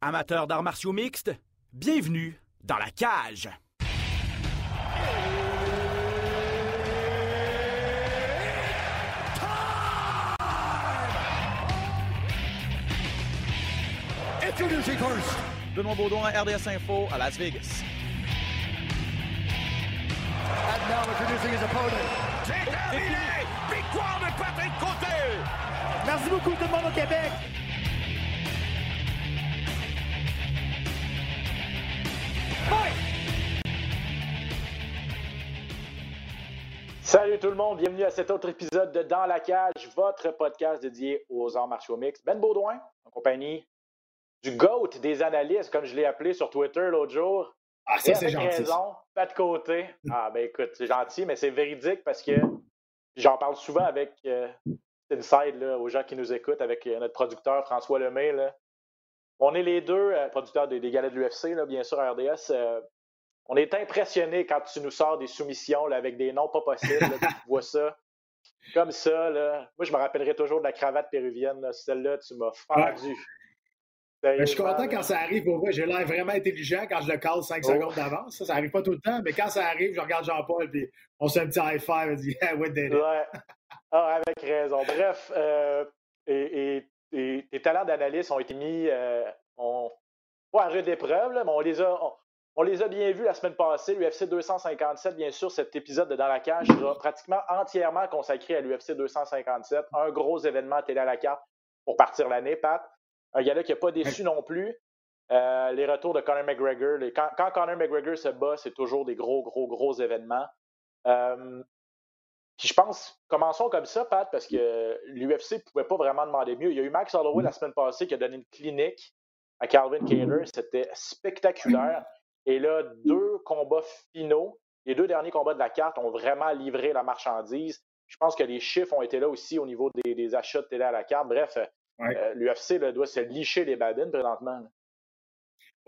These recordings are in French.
Amateurs d'arts martiaux mixtes, bienvenue dans la cage. Introducing first, Benoît Baudouin, RDS Info à Las Vegas. And now introducing his opponent. C'est terminé! Victoire de Patrick Côté! Merci beaucoup tout le monde au Québec. Salut tout le monde, bienvenue à cet autre épisode de Dans la cage, votre podcast dédié aux arts martiaux mix. Ben Baudouin, en compagnie du GOAT des analystes, comme je l'ai appelé sur Twitter l'autre jour. Ah, ça, c'est gentil. raison, pas de côté. Ah, ben écoute, c'est gentil, mais c'est véridique parce que j'en parle souvent avec euh, Inside, là, aux gens qui nous écoutent, avec euh, notre producteur François Lemay. Là. On est les deux euh, producteurs des, des galets de l'UFC, bien sûr, à RDS. euh, on est impressionnés quand tu nous sors des soumissions là, avec des noms pas possibles. là, tu vois ça comme ça. Là. Moi, je me rappellerai toujours de la cravate péruvienne. là. Celle-là, tu m'as fendu. Ben, je suis content quand ça arrive. Pour vrai, j'ai l'air vraiment intelligent quand je le cale 5 Oh. secondes d'avance. Ça, ça arrive pas tout le temps, mais quand ça arrive, je regarde Jean-Paul et on se fait un petit high five et dit yeah, did it? Ouais. Ah, avec raison. Bref, euh, et, et- tes talents d'analyste ont été mis euh, on, à rude épreuve, mais on les, a, on, les a bien vus la semaine passée. L'UFC 257, bien sûr, cet épisode de Dans la cage sera pratiquement entièrement consacré à l'UFC 257. Un gros événement télé à la carte pour partir l'année, Pat. Un gars-là qui n'a pas déçu non plus. Euh, les retours de Conor McGregor. quand, Conor McGregor se bat, c'est toujours des gros, gros, gros événements. Euh, puis je pense, commençons comme ça, Pat, parce que l'UFC ne pouvait pas vraiment demander mieux. Il y a eu Max Holloway la semaine passée qui a donné une clinique à Calvin Cater. C'était spectaculaire. Et là, deux combats finaux, les deux derniers combats de la carte ont vraiment livré la marchandise. Je pense que les chiffres ont été là aussi au niveau des, des achats de télé à la carte. Bref, Ouais. euh, l'UFC doit se licher les babines présentement. là.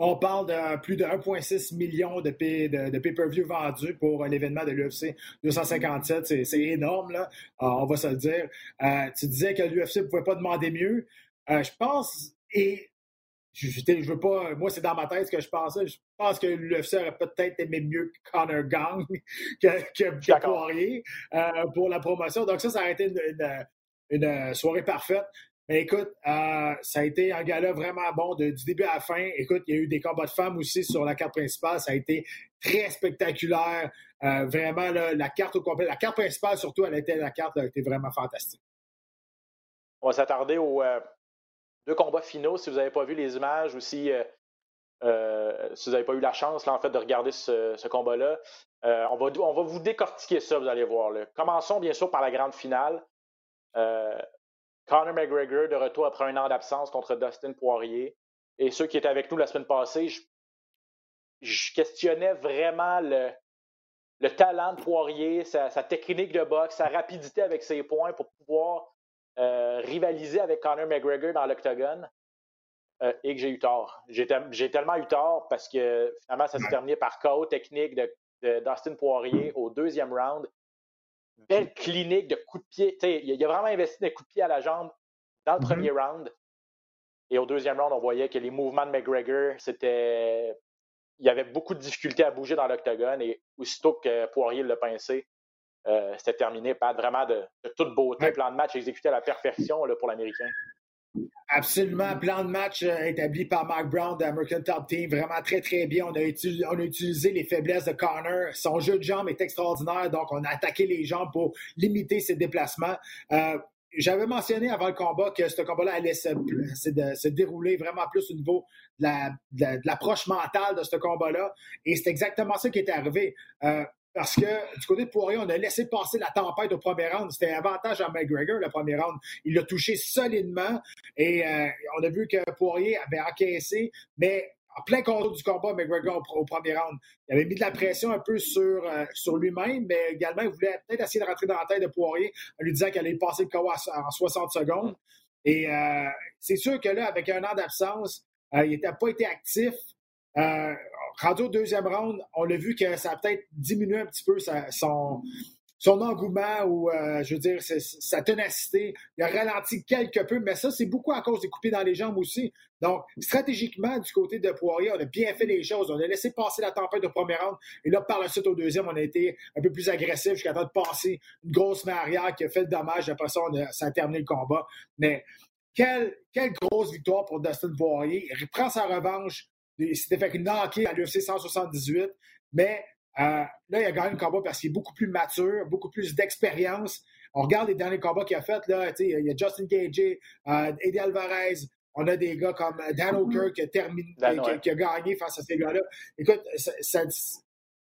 On parle de plus de 1,6 million de, pay- de, de pay-per-view vendus pour l'événement de l'UFC 257. C'est, c'est énorme, là. Euh, on va se le dire. Euh, tu disais que l'UFC ne pouvait pas demander mieux. Euh, je pense, et je, veux pas, moi, c'est dans ma tête ce que je pensais. Je pense que l'UFC aurait peut-être aimé mieux Connor Gang que, que, que. Poirier euh, pour la promotion. Donc, ça, ça aurait été une, une- une soirée parfaite. Mais écoute, euh, ça a été un gala vraiment bon de- du début à la fin. Écoute, il y a eu des combats de femmes aussi sur la carte principale. Ça a été très spectaculaire. Euh, vraiment, la carte au complet. La carte principale, surtout, elle était la carte, elle été vraiment fantastique. On va s'attarder aux euh, deux combats finaux. Si vous n'avez pas vu les images ou si, vous n'avez pas eu la chance là, en fait, de regarder ce, combat-là, on, va, on va vous décortiquer ça, vous allez voir. Commençons bien sûr par la grande finale. Euh, Conor McGregor de retour après un an d'absence contre Dustin Poirier. Et ceux qui étaient avec nous la semaine passée, je, je questionnais vraiment le, le talent de Poirier, sa, sa technique de boxe, sa rapidité avec ses points pour pouvoir euh, rivaliser avec Conor McGregor dans l'octogone euh, et que j'ai eu tort. J'ai tel- j'ai tellement eu tort parce que finalement, ça s'est terminé par KO technique de, de Dustin Poirier au deuxième round. Belle clinique de coups de pied. Il a vraiment investi des coups de pied à la jambe dans le Mhm. premier round. Et au deuxième round, on voyait que les mouvements de McGregor, c'était. Il y avait beaucoup de difficultés à bouger dans l'octogone et aussitôt que Poirier l'a pincé, euh, c'était terminé. Pas vraiment de, de toute beauté. Ouais. Plan de match exécuté à la perfection là, pour l'Américain. Absolument. Plan de match euh, établi par Mark Brown de American Top Team. Vraiment très, très bien. On a, utilisé, les faiblesses de Connor. Son jeu de jambes est extraordinaire. Donc, on a attaqué les jambes pour limiter ses déplacements. Euh, J'avais mentionné avant le combat que ce combat-là allait se, se, dérouler vraiment plus au niveau de l'approche mentale de ce combat-là. Et c'est exactement ça qui est arrivé. Euh, parce que du côté de Poirier, on a laissé passer la tempête au premier round. C'était avantage à McGregor, le premier round. Il l'a touché solidement et euh, on a vu que Poirier avait encaissé, mais en plein contrôle du combat, McGregor au, premier round. Il avait mis de la pression un peu sur, euh, sur lui-même, mais également, il voulait peut-être essayer de rentrer dans la tête de Poirier en lui disant qu'il allait passer le combat en 60 secondes. Et euh, c'est sûr que là, avec un an d'absence, il n'a pas été actif. Rendu deuxième round, on a vu que ça a peut-être diminué un petit peu son, engouement ou, euh, je veux dire, sa ténacité. Il a ralenti quelque peu, mais ça, c'est beaucoup à cause des coupés dans les jambes aussi. Donc, stratégiquement, du côté de Poirier, on a bien fait les choses. On a laissé passer la tempête au premier round. Et là, par la suite, au deuxième, on a été un peu plus agressif jusqu'à temps de passer une grosse main arrière qui a fait le dommage. Après ça, ça a terminé le combat. Mais quelle, quelle grosse victoire pour Dustin Poirier. Il reprend sa revanche il s'était fait knocker à l'UFC 178, mais euh, là, il a gagné le combat parce qu'il est beaucoup plus mature, beaucoup plus d'expérience. On regarde les derniers combats qu'il a fait. Là, il y a Justin Gage, euh, Eddie Alvarez. On a des gars comme Dan mm-hmm. O'Kerr qui a, terminé, qui, a gagné face à ces gars-là. Écoute,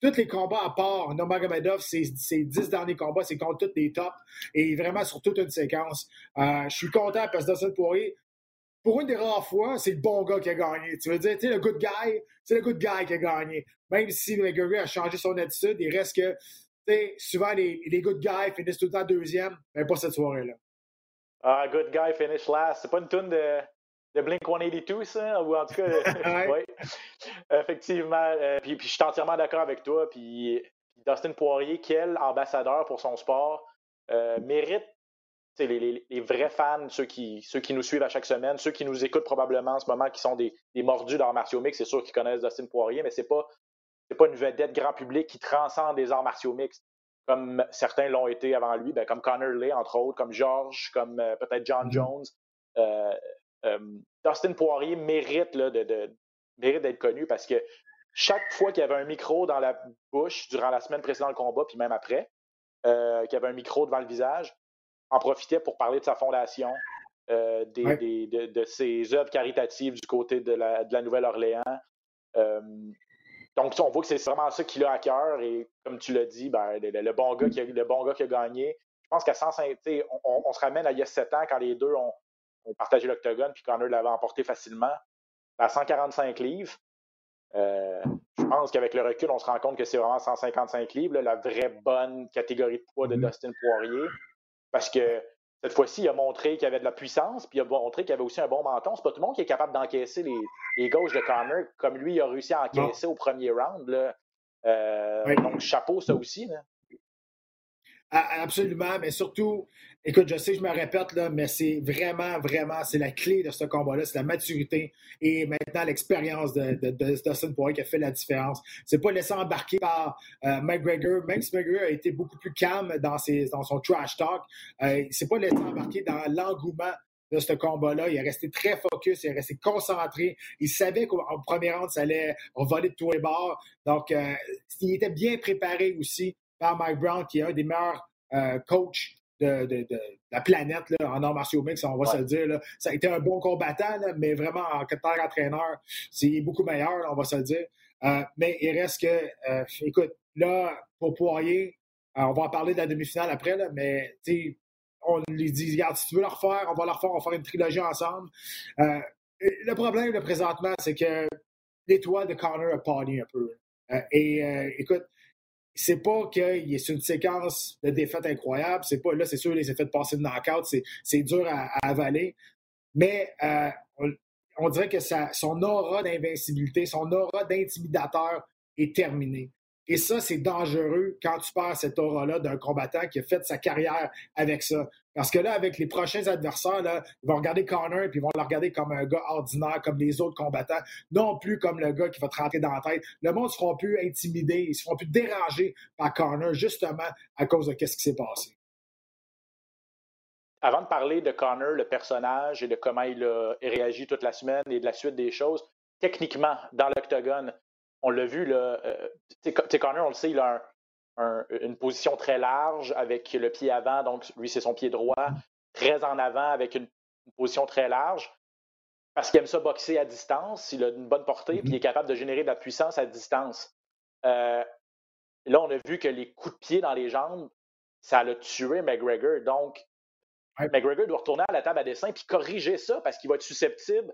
tous les combats à part Nomagomedov, ses, ses dix derniers combats, c'est contre tous les tops et vraiment sur toute une séquence. Euh, je suis content parce que Dustin Poirier, pour une des rares fois, c'est le bon gars qui a gagné. Tu veux dire, tu sais, le good guy, c'est le good guy qui a gagné. Même si McGregor a changé son attitude, il reste que, tu sais, souvent les, les good guys finissent tout le temps deuxième, mais pas cette soirée-là. Ah, good guy finish last. C'est pas une tune de, de Blink 182, ça, ou en tout cas, oui. Effectivement. Euh, puis, puis, je suis entièrement d'accord avec toi. Puis Dustin Poirier, quel ambassadeur pour son sport, euh, mérite les, les, vrais fans, ceux qui, ceux qui nous suivent à chaque semaine, ceux qui nous écoutent probablement en ce moment, qui sont des, des mordus d'arts martiaux mixtes, c'est sûr qu'ils connaissent Dustin Poirier, mais c'est pas, pas une vedette grand public qui transcende des arts martiaux mixtes, comme certains l'ont été avant lui, ben, comme Connor Lee, entre autres, comme George, comme euh, peut-être John mm-hmm. Jones. Euh, euh, Dustin Poirier mérite, là, de, mérite d'être connu parce que chaque fois qu'il y avait un micro dans la bouche durant la semaine précédente le combat, puis même après, qu'il y avait un micro devant le visage, en profitait pour parler de sa fondation, euh, de, ses œuvres caritatives du côté de la, Nouvelle-Orléans. Euh, donc, on voit que c'est vraiment ça qu'il a à cœur. Et comme tu l'as dit, ben, le, bon gars qui a, le bon gars qui a gagné. Je pense qu'à 105, on, on, se ramène à il y a 7 ans quand les deux ont, partagé l'octogone, puis Connor l'avait emporté facilement. À 145 livres. Euh, je pense qu'avec le recul, on se rend compte que c'est vraiment 155 livres, la vraie bonne catégorie de poids de mm-hmm. Dustin Poirier. Parce que cette fois-ci, il a montré qu'il avait de la puissance, puis il a montré qu'il avait aussi un bon menton. C'est pas tout le monde qui est capable d'encaisser les, gauches de Connor comme lui il a réussi à encaisser au premier round. Là. Euh, donc, chapeau, ça aussi. Là. Absolument, mais surtout, écoute, je sais je me répète, là, mais c'est vraiment, vraiment, c'est la clé de ce combat-là, c'est la maturité et maintenant l'expérience de, de, de Dustin Poirier qui a fait la différence. C'est pas laissé embarquer par euh, McGregor, même si McGregor a été beaucoup plus calme dans, ses, dans son trash talk, euh, c'est pas laissé embarquer dans l'engouement de ce combat-là. Il est resté très focus, il est resté concentré. Il savait qu'au premier round, ça allait voler de tous les bords. Donc, euh, il était bien préparé aussi par Mike Brown, qui est un des meilleurs euh, coachs de, la planète là, en arts martiaux mix, on va se le dire. Ça a été un bon combattant, mais vraiment en tant qu'entraîneur, c'est beaucoup meilleur, on va se le dire. Euh, mais il reste que, euh, écoute, là, pour Poirier, on va en parler de la demi-finale après, là, mais on lui dit, regarde, si tu veux la refaire, on va la refaire, on va faire une trilogie ensemble. le problème, présentement, c'est que l'étoile de Connor a pogné un peu. et écoute, c'est pas qu'il y ait une séquence de défaites incroyable. C'est pas là, c'est sûr, les effets de passer de knockout, c'est dur à, avaler. Mais euh, on, dirait que son aura d'invincibilité, son aura d'intimidateur est terminé. Et ça, c'est dangereux quand tu perds cette aura-là d'un combattant qui a fait sa carrière avec ça. Parce que là, avec les prochains adversaires, ils vont regarder Connor et puis ils vont le regarder comme un gars ordinaire, comme les autres combattants, non plus comme le gars qui va te rentrer dans la tête. Le monde ne seront plus intimidés, ils ne seront plus dérangés par Connor, justement à cause de ce qui s'est passé. Avant de parler de Connor, le personnage, et de comment il a réagi toute la semaine et de la suite des choses, techniquement, dans l'octogone, on l'a vu, là, euh, Connor, on le sait, il a une position très large avec le pied avant, donc lui, c'est son pied droit, très en avant avec une, position très large. Parce qu'il aime ça boxer à distance, il a une bonne portée, puis il est capable de générer de la puissance à distance. Euh, là, on a vu que les coups de pied dans les jambes, ça l'a tué McGregor. Donc, McGregor doit retourner à la table à dessin puis corriger ça parce qu'il va être susceptible,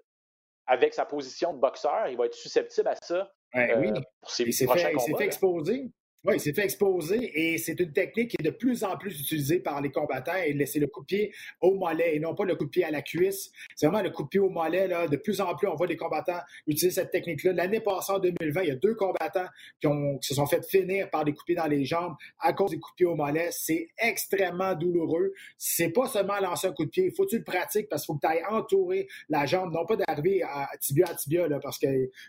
avec sa position de boxeur, il va être susceptible à ça oui. pour ses. Il s'est fait exposer. Oui, il s'est fait exposer et c'est une technique qui est de plus en plus utilisée par les combattants et laisser le coup de pied au mollet et non pas le coup de pied à la cuisse. C'est vraiment le coup de pied au mollet. Là. De plus en plus, on voit des combattants utiliser cette technique-là. L'année passée, en 2020, il y a deux combattants qui, se sont fait finir par des coups de dans les jambes à cause des coups de au mollet. C'est extrêmement douloureux. C'est pas seulement lancer un coup de pied. Il faut que tu le pratiques parce qu'il faut que tu ailles entourer la jambe, non pas d'arriver à tibia à tibia là, parce que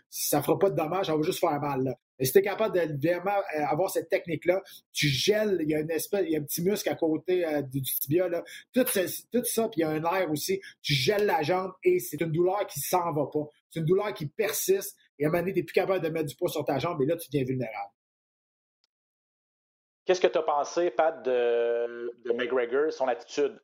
ça fera pas de dommages, ça va juste faire mal. Et si tu es capable de vraiment euh, avoir cette technique-là, tu gèles, il y a une espèce, il y a un petit muscle à côté euh, du tibia, là. Tout, ça, puis il y a un air aussi. Tu gèles la jambe et c'est une douleur qui s'en va pas. C'est une douleur qui persiste et à un moment donné, tu n'es plus capable de mettre du poids sur ta jambe et là, tu deviens vulnérable. Qu'est-ce que tu as pensé, Pat, de, de McGregor, son attitude?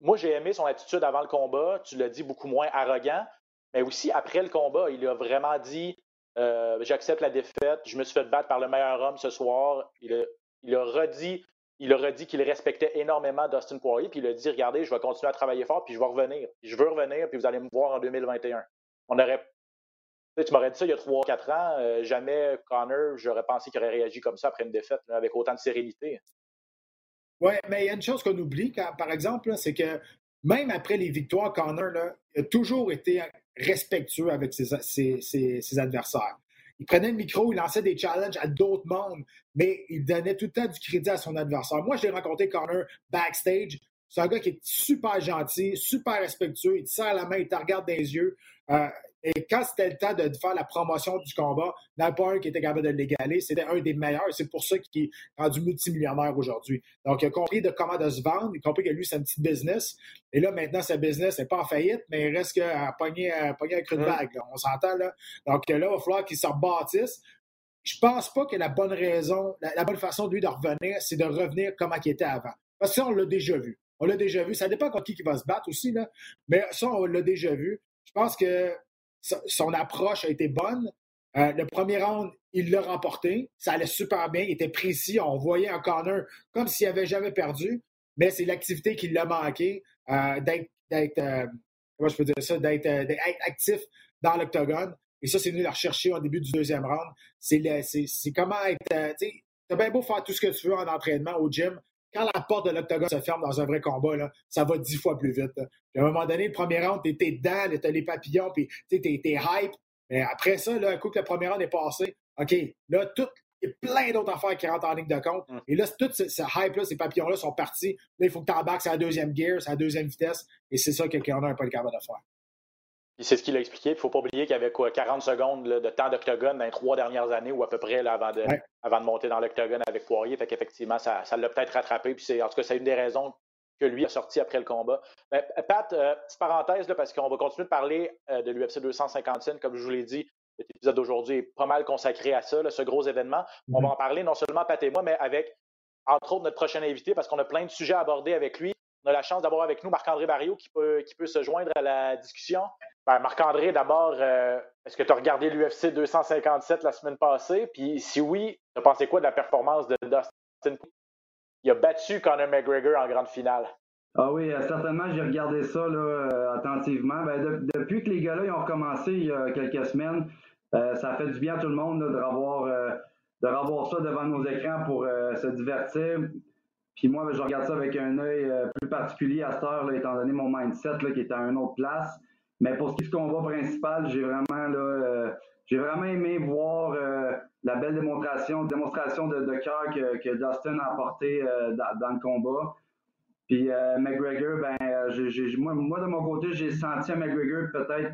Moi, j'ai aimé son attitude avant le combat. Tu l'as dit beaucoup moins arrogant, mais aussi après le combat, il a vraiment dit euh, j'accepte la défaite. Je me suis fait battre par le meilleur homme ce soir. Il a, redit il a redit qu'il respectait énormément Dustin Poirier, puis il a dit regardez, je vais continuer à travailler fort, puis je vais revenir. Je veux revenir, puis vous allez me voir en 2021. On aurait. Tu m'aurais dit ça il y a 3-4 ans. Euh, jamais Connor, j'aurais pensé qu'il aurait réagi comme ça après une défaite, avec autant de sérénité. Oui, mais il y a une chose qu'on oublie, par exemple, c'est que même après les victoires, Connor là, a toujours été respectueux avec ses, adversaires. Il prenait le micro, il lançait des challenges à d'autres mondes, mais il donnait tout le temps du crédit à son adversaire. Moi, j'ai rencontré Connor backstage. C'est un gars qui est super gentil, super respectueux. Il te serre la main, il te regarde dans les yeux. Euh, et quand c'était le temps de faire la promotion du combat, il n'y en a pas un qui était capable de l'égaler. C'était un des meilleurs. C'est pour ça qu'il est rendu multimillionnaire aujourd'hui. Donc, il a compris de comment de se vendre. Il a compris que lui, c'est un petit business. Et là, maintenant, sa business n'est pas en faillite, mais il reste qu'à pogner, à pogner un creux de vague. On s'entend, là. Donc, là, il va falloir qu'il se rebâtisse. Je pense pas que la bonne raison, la, bonne façon de lui de revenir, c'est de revenir comme il était avant. Parce que ça, on l'a déjà vu. On l'a déjà vu. Ça dépend contre qui qui va se battre aussi, là. Mais ça, on l'a déjà vu. Je pense que son approche a été bonne. Euh, le premier round, il l'a remporté. Ça allait super bien. Il était précis. On voyait un corner comme s'il n'avait jamais perdu. Mais c'est l'activité qui l'a manqué, euh, d'être, euh, je peux dire ça, d'être, actif dans l'octogone. Et ça, c'est venu la rechercher au début du deuxième round. C'est, c'est comment être. tu as bien beau faire tout ce que tu veux en entraînement au gym quand la porte de l'octogone se ferme dans un vrai combat, là, ça va dix fois plus vite. à un moment donné, le premier round, t'es dedans, t'as les papillons, puis t'es hype. Mais après ça, là, un coup que le premier round est passé, OK, là, tout, il y a plein d'autres affaires qui rentrent en ligne de compte. Mm. Et là, tout ce, hype-là, ces papillons-là sont partis. Là, il faut que tu embarques à la deuxième gear, à la deuxième vitesse. Et c'est ça que Corner n'a pas le capable de faire c'est ce qu'il a expliqué. Il ne faut pas oublier qu'il y avait quoi, 40 secondes de temps d'octogone dans les trois dernières années ou à peu près avant, de, avant de monter dans l'octogone avec Poirier. Fait qu'effectivement, ça, l'a peut-être rattrapé. Puis en tout cas, c'est une des raisons que lui a sorti après le combat. Ben, Pat, euh, petite parenthèse, parce qu'on va continuer de parler euh, de l'UFC 255, comme je vous l'ai dit. L'épisode d'aujourd'hui est pas mal consacré à ça, ce gros événement. On va mm-hmm. en parler non seulement Pat et moi, mais avec, entre autres, notre prochain invité, parce qu'on a plein de sujets à aborder avec lui. On a la chance d'avoir avec nous Marc-André Barrio qui peut, qui peut se joindre à la discussion. Ben, Marc-André, d'abord, euh, est-ce que tu as regardé l'UFC 257 la semaine passée? Puis si oui, tu as pensé quoi de la performance de Dustin Il a battu Conor McGregor en grande finale. Ah oui, euh, certainement, j'ai regardé ça là, euh, attentivement. Ben, depuis que les gars-là ont recommencé il y a quelques semaines, ça fait du bien à tout le monde de, revoir, de revoir ça devant nos écrans pour se divertir. Puis moi, ben, je regarde ça avec un œil plus particulier à cette heure, étant donné mon mindset qui est à une autre place. Mais pour ce qui est du combat principal, j'ai vraiment là, euh, j'ai vraiment aimé voir euh, la belle démonstration, démonstration de, cœur que, que, Dustin a apporté euh, dans, le combat. Puis McGregor, ben, moi, de mon côté, j'ai senti un McGregor peut-être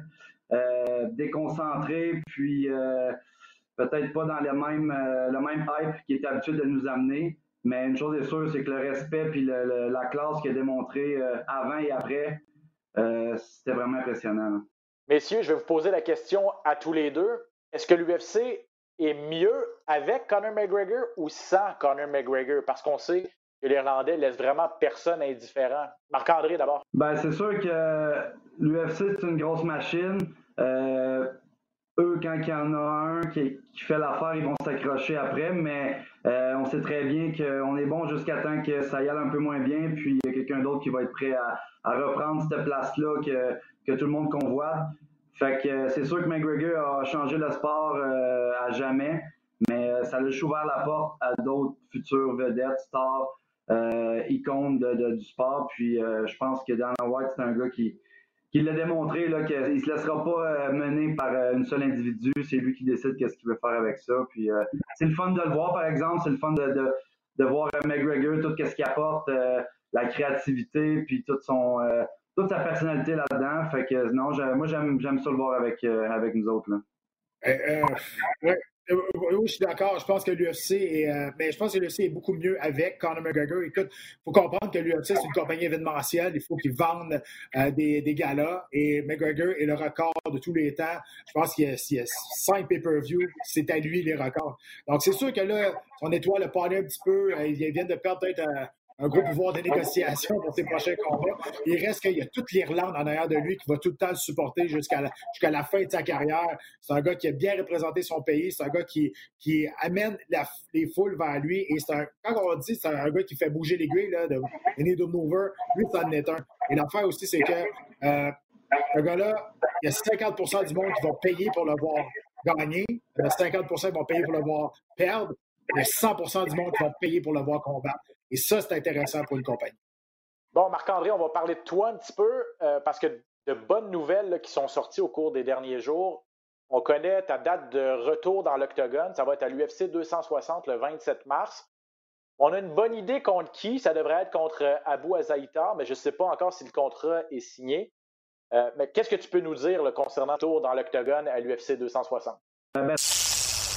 déconcentré, puis peut-être pas dans le même, le même hype qu'il est habitué de nous amener. Mais une chose est sûre, c'est que le respect puis la classe qu'il a démontré avant et après, euh, c'était vraiment impressionnant. Messieurs, je vais vous poser la question à tous les deux. Est-ce que l'UFC est mieux avec Conor McGregor ou sans Conor McGregor? Parce qu'on sait que l'Irlandais laisse vraiment personne indifférent. Marc-André, d'abord. Ben, c'est sûr que l'UFC, c'est une grosse machine. Euh, eux, quand il y en a un qui, fait l'affaire, ils vont s'accrocher après, mais euh, on sait très bien qu'on est bon jusqu'à temps que ça y aille un peu moins bien, puis il y a quelqu'un d'autre qui va être prêt à, reprendre cette place-là que, que, tout le monde convoite. Fait que c'est sûr que McGregor a changé le sport euh, à jamais, mais ça a ouvert la porte à d'autres futures vedettes, stars, euh, icônes de, du sport. Puis je pense que Dana White, c'est un gars qui, il l'a démontré qu'il ne se laissera pas euh, mener par euh, une seule individu. C'est lui qui décide qu'est-ce qu'il veut faire avec ça. Puis euh, c'est le fun de le voir, par exemple. C'est le fun de, de, voir McGregor, tout ce qu'il apporte, la créativité, puis toute son toute sa personnalité là-dedans. Fait que non, moi j'aime j'aime ça le voir avec, avec nous autres. Là. Oui, je suis d'accord. Je pense que l'UFC est, euh, l'UFC est beaucoup mieux avec Conor McGregor. Écoute, il faut comprendre que l'UFC, c'est une compagnie événementielle. Il faut qu'ils vendent euh, des, galas. Et McGregor est le record de tous les temps. Je pense qu'il y, y, a cinq pay-per-view. C'est à lui les records. Donc, c'est sûr que là, son étoile a parlé un petit peu. il vient de perdre peut-être un gros pouvoir de négociation pour ses prochains combats. Il reste qu'il y a toute l'Irlande en arrière de lui qui va tout le temps le supporter jusqu'à la, la fin de sa carrière. C'est un gars qui a bien représenté son pays. C'est un gars qui, qui amène les foules vers lui. Et c'est quand on dit c'est un gars qui fait bouger l'aiguille là, de de Mover, lui, ça en est un. Et l'affaire aussi, c'est que euh, ce gars-là, il y a 50% du monde qui vont payer pour le voir gagner. Il y a 50 qui vont payer pour le voir perdre. Il y a 100% du monde qui vont payer pour le voir combattre. Et ça, c'est intéressant pour une compagnie. Bon, Marc-André, on va parler de toi un petit peu euh, parce que de bonnes nouvelles qui sont sorties au cours des derniers jours. On connaît ta date de retour dans l'Octogone. Ça va être à l'UFC 260 le 27 mars. On a une bonne idée contre qui. Ça devrait être contre Abu Azaïtar, mais je ne sais pas encore si le contrat est signé. Euh, mais qu'est-ce que tu peux nous dire concernant le tour dans l'Octogone à l'UFC 260?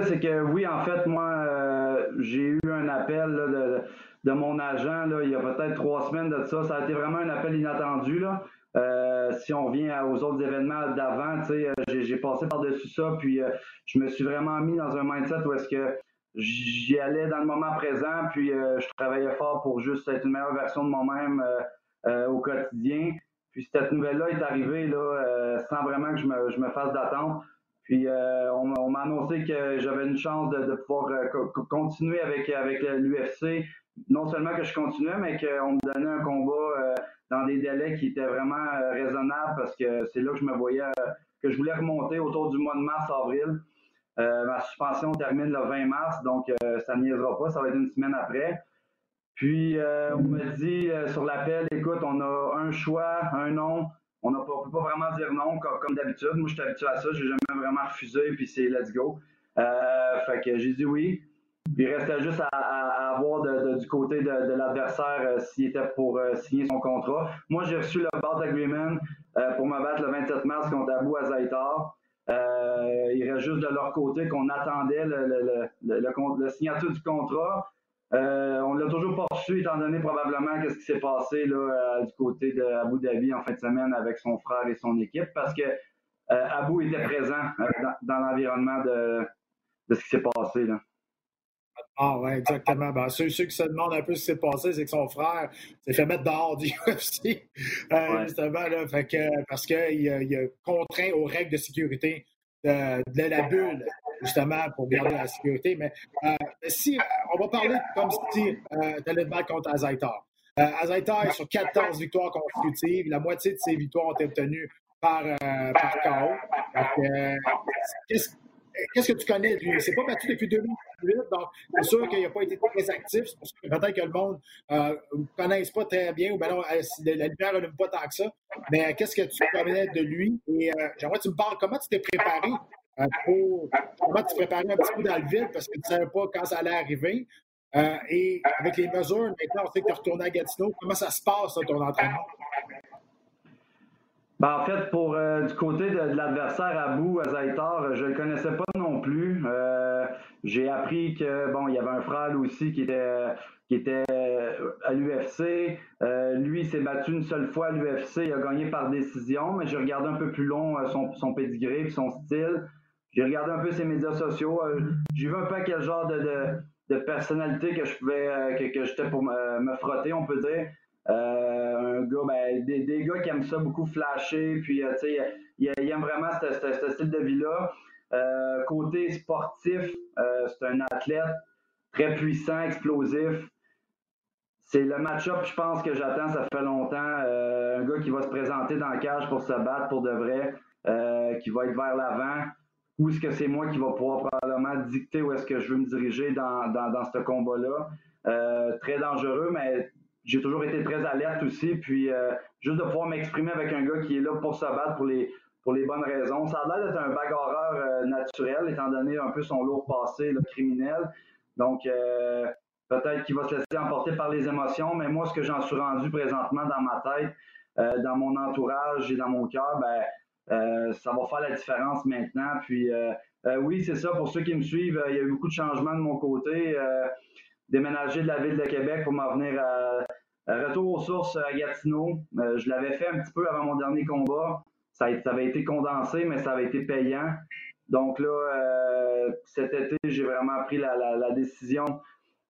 c'est que oui, en fait, moi, euh, j'ai eu un appel de, mon agent il y a peut-être trois semaines de ça. Ça a été vraiment un appel inattendu. Euh, si on revient aux autres événements d'avant, euh, j'ai passé par-dessus ça, puis je me suis vraiment mis dans un mindset où est-ce que j'y allais dans le moment présent, puis je travaillais fort pour juste être une meilleure version de moi-même au quotidien. Puis cette nouvelle-là est arrivée sans vraiment que je me, je me fasse d'attente. Puis euh, on, m'a annoncé que j'avais une chance de, pouvoir euh, continuer avec, avec l'UFC. Non seulement que je continuais, mais qu'on me donnait un combat dans des délais qui étaient vraiment raisonnables parce que c'est là que je me voyais, que je voulais remonter autour du mois de mars-avril. ma suspension termine le 20 mars, donc ça ne niaisera pas, ça va être une semaine après. Puis, euh, on me dit euh, sur l'appel, écoute, on a un choix, un nom. On ne peut pas vraiment dire non comme, d'habitude. Moi, je suis habitué à ça. Je n'ai jamais vraiment refusé, puis c'est let's go. Euh, fait que j'ai dit oui. Puis, il restait juste à, avoir du côté de, l'adversaire s'il était pour signer son contrat. Moi, j'ai reçu le bout agreement pour me battre le 27 mars contre Abou Azaïtar. il reste juste de leur côté qu'on attendait le, le, signature du contrat. Euh, on l'a toujours pas reçu, étant donné probablement qu'est-ce qui s'est passé là, euh, du côté d'Abu Dhabi en fin de semaine avec son frère et son équipe, parce que euh, Abu était présent dans, l'environnement de, ce qui s'est passé. Là. Ah oui, exactement. Ben, ceux, qui se demandent un peu ce qui s'est passé, c'est que son frère s'est fait mettre dehors du UFC, justement, là, fait que, parce qu'il a contraint aux règles de sécurité de, la bulle, justement, pour garder la sécurité. Mais euh, si on va parler comme si euh, tu allais te battre contre Azaitar. Euh, Azaitar est sur 14 victoires consécutives. La moitié de ses victoires ont été obtenues par, euh, par KO. Qu'est-ce Qu'est-ce que tu connais de lui? Il s'est pas battu depuis 2008, donc c'est sûr qu'il n'a pas été très actif. C'est peut-être que le monde ne connaisse pas très bien ou bien non, la lumière n'allume pas tant que ça. Mais qu'est-ce que tu connais de lui? Et j'aimerais que tu me parles comment tu t'es préparé euh, pour comment tu préparais un petit peu dans le vide parce que tu ne savais pas quand ça allait arriver. Euh, et avec les mesures, maintenant, on sait que tu es retourné à Gatineau. Comment ça se passe, ton entraînement? Ben, en fait, pour euh, du côté de, l'adversaire à bout, je le connaissais pas non plus. J'ai appris que bon, il y avait un frère aussi qui était qui était à l'UFC. Euh, lui, s'est battu une seule fois à l'UFC. Il a gagné par décision, mais j'ai regardé un peu plus long son, son pédigré son style. J'ai regardé un peu ses médias sociaux. j'ai vu un peu quel genre de, de, personnalité que je pouvais que, que j'étais pour me frotter, on peut dire. Euh, un gars, ben, des, gars qui aiment ça beaucoup flasher, puis euh, tu sais, il, aime vraiment ce style de vie-là. Euh, côté sportif, c'est un athlète très puissant, explosif. C'est le match-up, je pense, que j'attends, ça fait longtemps. un gars qui va se présenter dans la cage pour se battre pour de vrai, qui va être vers l'avant. Ou est-ce que c'est moi qui va pouvoir probablement dicter où est-ce que je veux me diriger dans, dans, dans ce combat-là? très dangereux, mais j'ai toujours été très alerte aussi. Puis euh, juste de pouvoir m'exprimer avec un gars qui est là pour se battre pour les, pour les bonnes raisons. Ça a l'air d'être un bagarreur euh, naturel, étant donné un peu son lourd passé le criminel. Donc, euh, peut-être qu'il va se laisser emporter par les émotions, mais moi, ce que j'en suis rendu présentement dans ma tête, dans mon entourage et dans mon cœur, ben, ça va faire la différence maintenant. Puis, oui, c'est ça. Pour ceux qui me suivent, il y a eu beaucoup de changements de mon côté déménager de la ville de Québec pour m'en venir à, retour aux sources à Gatineau. Euh, je l'avais fait un petit peu avant mon dernier combat. Ça, avait été condensé, mais ça avait été payant. Donc là, euh, cet été, j'ai vraiment pris la, décision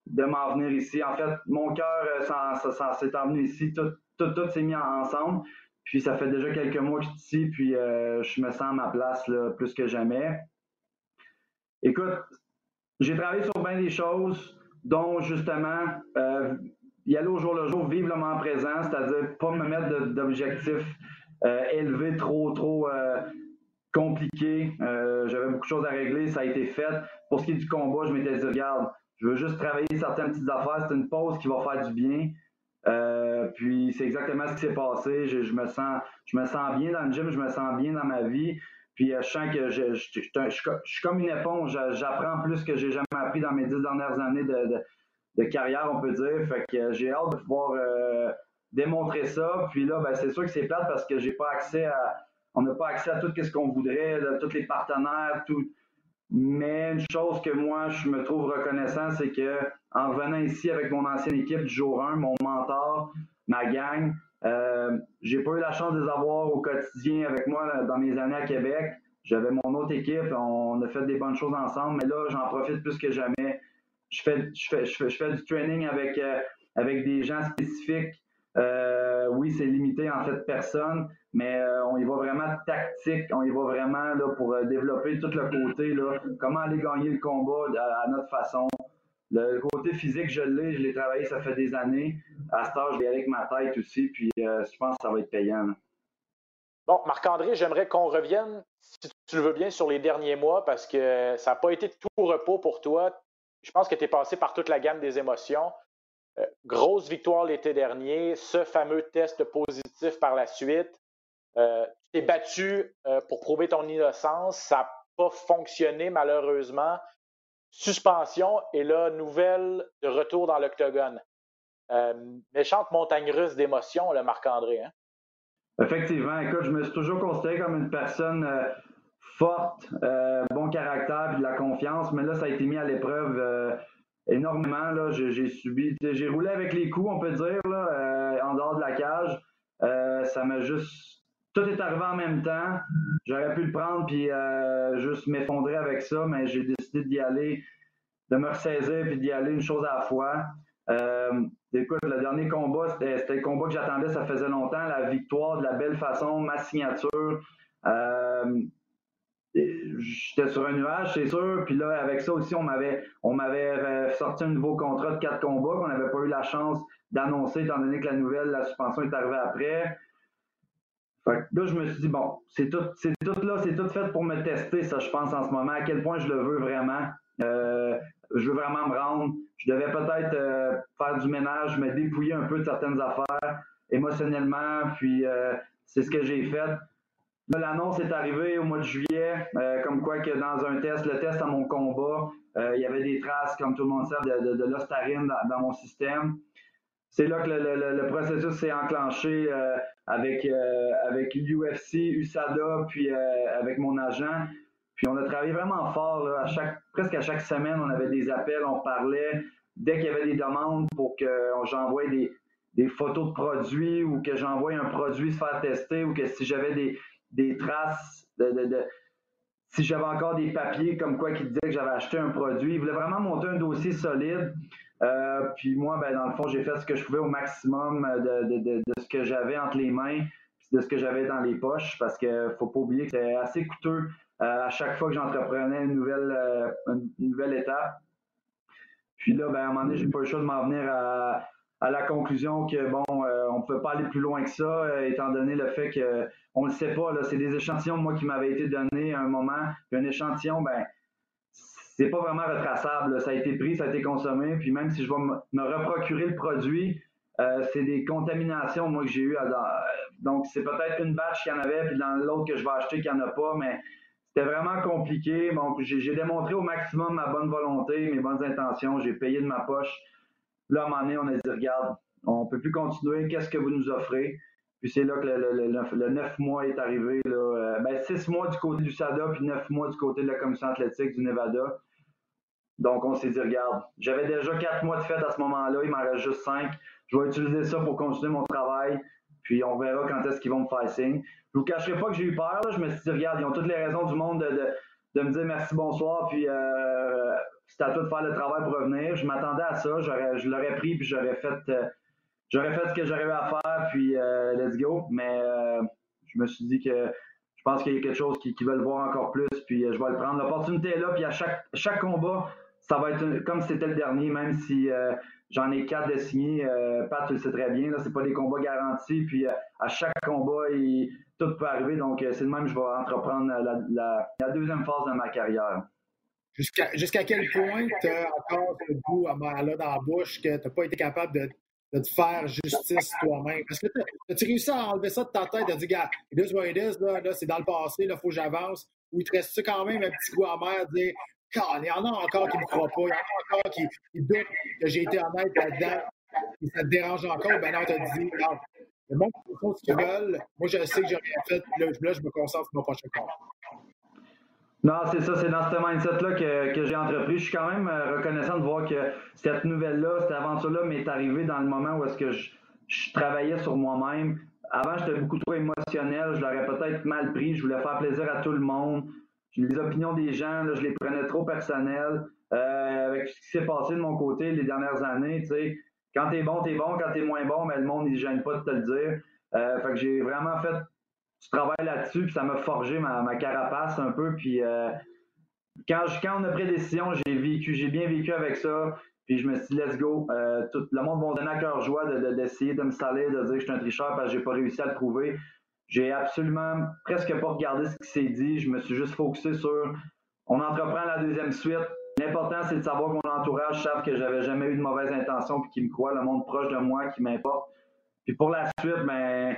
de m'en venir ici. En fait, mon cœur, euh, s'est emmené ici. Tout, s'est mis ensemble. Puis ça fait déjà quelques mois que je suis ici, puis je me sens à ma place plus que jamais. Écoute, j'ai travaillé sur bien des choses dont justement euh, y aller au jour le jour, vivre le moment présent, c'est-à-dire pas me mettre d'objectifs euh, élevés trop, trop euh, compliqués. Euh, j'avais beaucoup de choses à régler, ça a été fait. Pour ce qui est du combat, je m'étais dit, regarde, je veux juste travailler certaines petites affaires, c'est une pause qui va faire du bien. Puis c'est exactement ce qui s'est passé. Je, me sens, je me sens bien dans le gym, je me sens bien dans ma vie. Puis euh, je sens que je, suis comme une éponge. J'apprends plus que j'ai jamais appris dans mes dix dernières années de, carrière, on peut dire. Fait que euh, j'ai hâte de pouvoir euh, démontrer ça. Puis là, ben, c'est sûr que c'est plate parce que j'ai pas accès à. On n'a pas accès à tout ce qu'on voudrait, tous les partenaires, tout. Mais une chose que moi, je me trouve reconnaissant, c'est que en revenant ici avec mon ancienne équipe du jour 1, mon mentor, ma gang, euh, j'ai pas eu la chance de les avoir au quotidien avec moi dans mes années à Québec. J'avais mon autre équipe, on a fait des bonnes choses ensemble, mais là, j'en profite plus que jamais. Je fais, je fais, je fais, du training avec, euh, avec des gens spécifiques. Euh, oui, c'est limité en fait personne, mais on y va vraiment tactique, on y va vraiment là, pour développer tout le côté, là, comment aller gagner le combat à notre façon. Le côté physique, je l'ai, je l'ai travaillé, ça fait des années. À ce temps, je vais avec ma tête aussi, puis euh, je pense que ça va être payant. Bon, Marc-André, j'aimerais qu'on revienne, si tu le veux bien, sur les derniers mois, parce que ça n'a pas été tout repos pour toi. Je pense que tu es passé par toute la gamme des émotions. Euh, grosse victoire l'été dernier, ce fameux test positif par la suite. Euh, tu t'es battu pour prouver ton innocence. Ça n'a pas fonctionné malheureusement suspension et là, nouvelle de retour dans l'octogone. Euh, méchante montagne russe d'émotions, le Marc-André. Hein? Effectivement, écoute, je me suis toujours considéré comme une personne euh, forte, euh, bon caractère et de la confiance, mais là, ça a été mis à l'épreuve énormément. J'ai subi, j'ai roulé avec les coups, on peut dire, là, en dehors de la cage. ça m'a juste tout est arrivé en même temps. J'aurais pu le prendre puis euh, juste m'effondrer avec ça, mais j'ai décidé d'y aller, de me ressaisir puis d'y aller une chose à la fois. Euh, écoute, le dernier combat, c'était le combat que j'attendais, ça faisait longtemps. La victoire de la belle façon, ma signature. J'étais sur un nuage, c'est sûr. Puis là, avec ça aussi, on m'avait on m'avait euh, sorti un nouveau contrat de quatre combats qu'on n'avait pas eu la chance d'annoncer, étant donné que la nouvelle, la suspension est arrivée après. Fait là, je me suis dit, bon, c'est tout, tout là, c'est tout fait pour me tester, ça, je pense, en ce moment, à quel point je le veux vraiment. Euh, je veux vraiment me rendre. Je devais peut-être euh, faire du ménage, me dépouiller un peu de certaines affaires émotionnellement, puis c'est ce que j'ai fait. L'annonce est arrivée au mois de juillet, comme quoi que dans un test, le test à mon combat, il y avait des traces, comme tout le monde sait, de, l'ostarine dans, mon système. C'est là que le, processus s'est enclenché avec, euh, avec l'UFC, USADA, puis euh, avec mon agent. Puis on a travaillé vraiment fort. Presque à chaque semaine, on avait des appels, on parlait. Dès qu'il y avait des demandes pour que j'envoie des, des photos de produits ou que j'envoie un produit se faire tester ou que si j'avais des, des traces de, de, de si j'avais encore des papiers comme quoi qui disaient que j'avais acheté un produit. Il voulait vraiment monter un dossier solide. Euh, puis moi, ben, dans le fond, j'ai fait ce que je pouvais au maximum de, de, de ce que j'avais entre les mains, de ce que j'avais dans les poches, parce qu'il faut pas oublier que c'est assez coûteux euh, à chaque fois que j'entreprenais une nouvelle, euh, une nouvelle étape. Puis là, ben, à un moment donné, j'ai pas eu le choix de m'en venir à, à la conclusion que bon, euh, on ne peut pas aller plus loin que ça, euh, étant donné le fait que on le sait pas. C'est des échantillons moi qui m'avaient été donnés à un moment. Un échantillon, ben c'est pas vraiment retraçable. Ça a été pris, ça a été consommé. Puis même si je vais me reprocurer le produit, euh, c'est des contaminations moi que j'ai eu. donc c'est peut-être une batch qu'il y en avait, puis dans l'autre que je vais acheter qu'il n'y en a pas, mais c'était vraiment compliqué. Bon, j'ai démontré au maximum ma bonne volonté, mes bonnes intentions. J'ai payé de ma poche. Là, à un moment donné, on a dit, regarde, on ne peut plus continuer, qu'est-ce que vous nous offrez? Puis c'est là que le, neuf mois est arrivé. Là. Euh, ben, six mois du côté du SADA, puis neuf mois du côté de la commission athlétique du Nevada. Donc, on s'est dit, regarde, j'avais déjà quatre mois de fête à ce moment-là, il m'en reste juste cinq. Je vais utiliser ça pour continuer mon travail, puis on verra quand est-ce qu'ils vont me faire signe. Je vous cacherai pas que j'ai eu peur. Je me suis dit, regarde, ils ont toutes les raisons du monde de, me dire merci, bonsoir, puis euh, c'était à toi de faire le travail pour revenir. Je m'attendais à ça. je l'aurais pris puis j'aurais fait, euh, j'aurais fait ce que j'arrivais à faire puis euh, let's go. Mais euh, je me suis dit que je pense qu'il y a quelque chose qui, veulent voir encore plus puis je vais le prendre. L'opportunité est là puis à chaque, chaque combat, ça va être comme c'était le dernier, même si j'en ai quatre de signés. Pat, tu le sais très bien, là, c'est pas des combats garantis. Puis à chaque combat, tout peut arriver. Donc c'est le même je vais entreprendre la deuxième phase de ma carrière. Jusqu'à quel point tu as encore ce goût à là dans la bouche que tu n'as pas été capable de, te faire justice toi-même? Est-ce que tu as réussi à enlever ça de ta tête, de dire, gars, it is what it is, là, là c'est dans le passé, il faut que j'avance? Ou il te reste quand même un petit goût amer dire, il y en a encore qui ne me croient pas, il y en a encore qui, qui doutent que j'ai été honnête là-dedans, et ça te dérange encore? Ben non, tu as dit, regarde, le monde font ce qu'ils veulent. Moi, je sais que j'ai rien fait, là, là, je me concentre sur mon prochain combat. Non, c'est ça, c'est dans ce mindset-là que, que j'ai entrepris. Je suis quand même euh, reconnaissant de voir que cette nouvelle-là, cette aventure-là m'est arrivée dans le moment où est-ce que je, je, travaillais sur moi-même. Avant, j'étais beaucoup trop émotionnel, je l'aurais peut-être mal pris, je voulais faire plaisir à tout le monde. Les opinions des gens, je les prenais trop personnelles. Euh, avec ce qui s'est passé de mon côté les dernières années, tu sais, quand t'es bon, t'es bon, quand t'es moins bon, mais le monde, il ne gêne pas de te le dire. Euh, fait que j'ai vraiment fait je travaille là-dessus, puis ça m'a forgé ma, carapace un peu. Puis euh, quand, quand on a pris la décision, j'ai vécu, j'ai bien vécu avec ça. Puis je me suis dit, let's go. Tout le monde va me donner à cœur joie d'essayer de, me saler, de dire que je suis un tricheur parce que j'ai pas réussi à le prouver. J'ai absolument presque pas regardé ce qui s'est dit. Je me suis juste focusé sur on entreprend la deuxième suite. L'important, c'est de savoir que mon entourage savent que j'avais jamais eu de mauvaises intentions puis qu'ils me croient, le monde proche de moi qui m'importe. Puis pour la suite, ben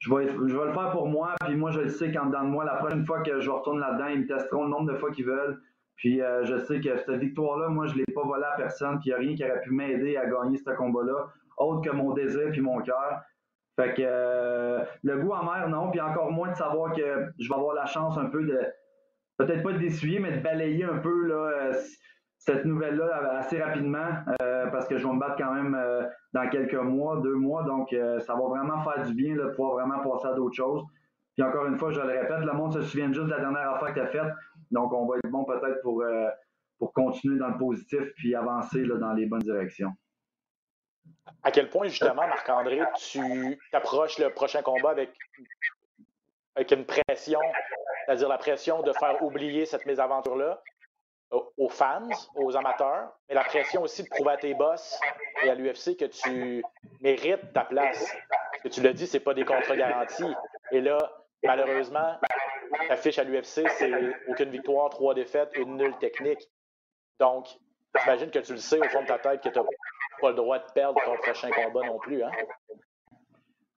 je vais, je vais le faire pour moi, puis moi, je le sais qu'en dedans de moi, la prochaine fois que je retourne là-dedans, ils me testeront le nombre de fois qu'ils veulent. Puis euh, je sais que cette victoire-là, moi, je ne l'ai pas volée à personne, puis il n'y a rien qui aurait pu m'aider à gagner ce combat-là, autre que mon désir puis mon cœur. Fait que euh, le goût amer, non, puis encore moins de savoir que je vais avoir la chance un peu de, peut-être pas de d'essuyer, mais de balayer un peu là, euh, cette nouvelle-là assez rapidement euh, parce que je vais me battre quand même dans quelques mois, deux mois. Donc, ça va vraiment faire du bien là, de pouvoir vraiment passer à d'autres choses. Puis encore une fois, je le répète, le monde se souvient juste de la dernière affaire que tu as faite. Donc, on va être bon peut-être pour, pour continuer dans le positif puis avancer là, dans les bonnes directions. À quel point, justement, Marc-André, tu t'approches le prochain combat avec, une pression, c'est-à-dire la pression de faire oublier cette mésaventure-là, aux fans, aux amateurs, mais la pression aussi de prouver à tes boss et à l'UFC que tu mérites ta place. Ce que tu l'as dit, c'est pas des contrats garantis. Et là, malheureusement, ta fiche à l'UFC, c'est aucune victoire, trois défaites, une nulle technique. Donc, j'imagine que tu le sais au fond de ta tête que tu n'as pas le droit de perdre ton prochain combat non plus. Hein?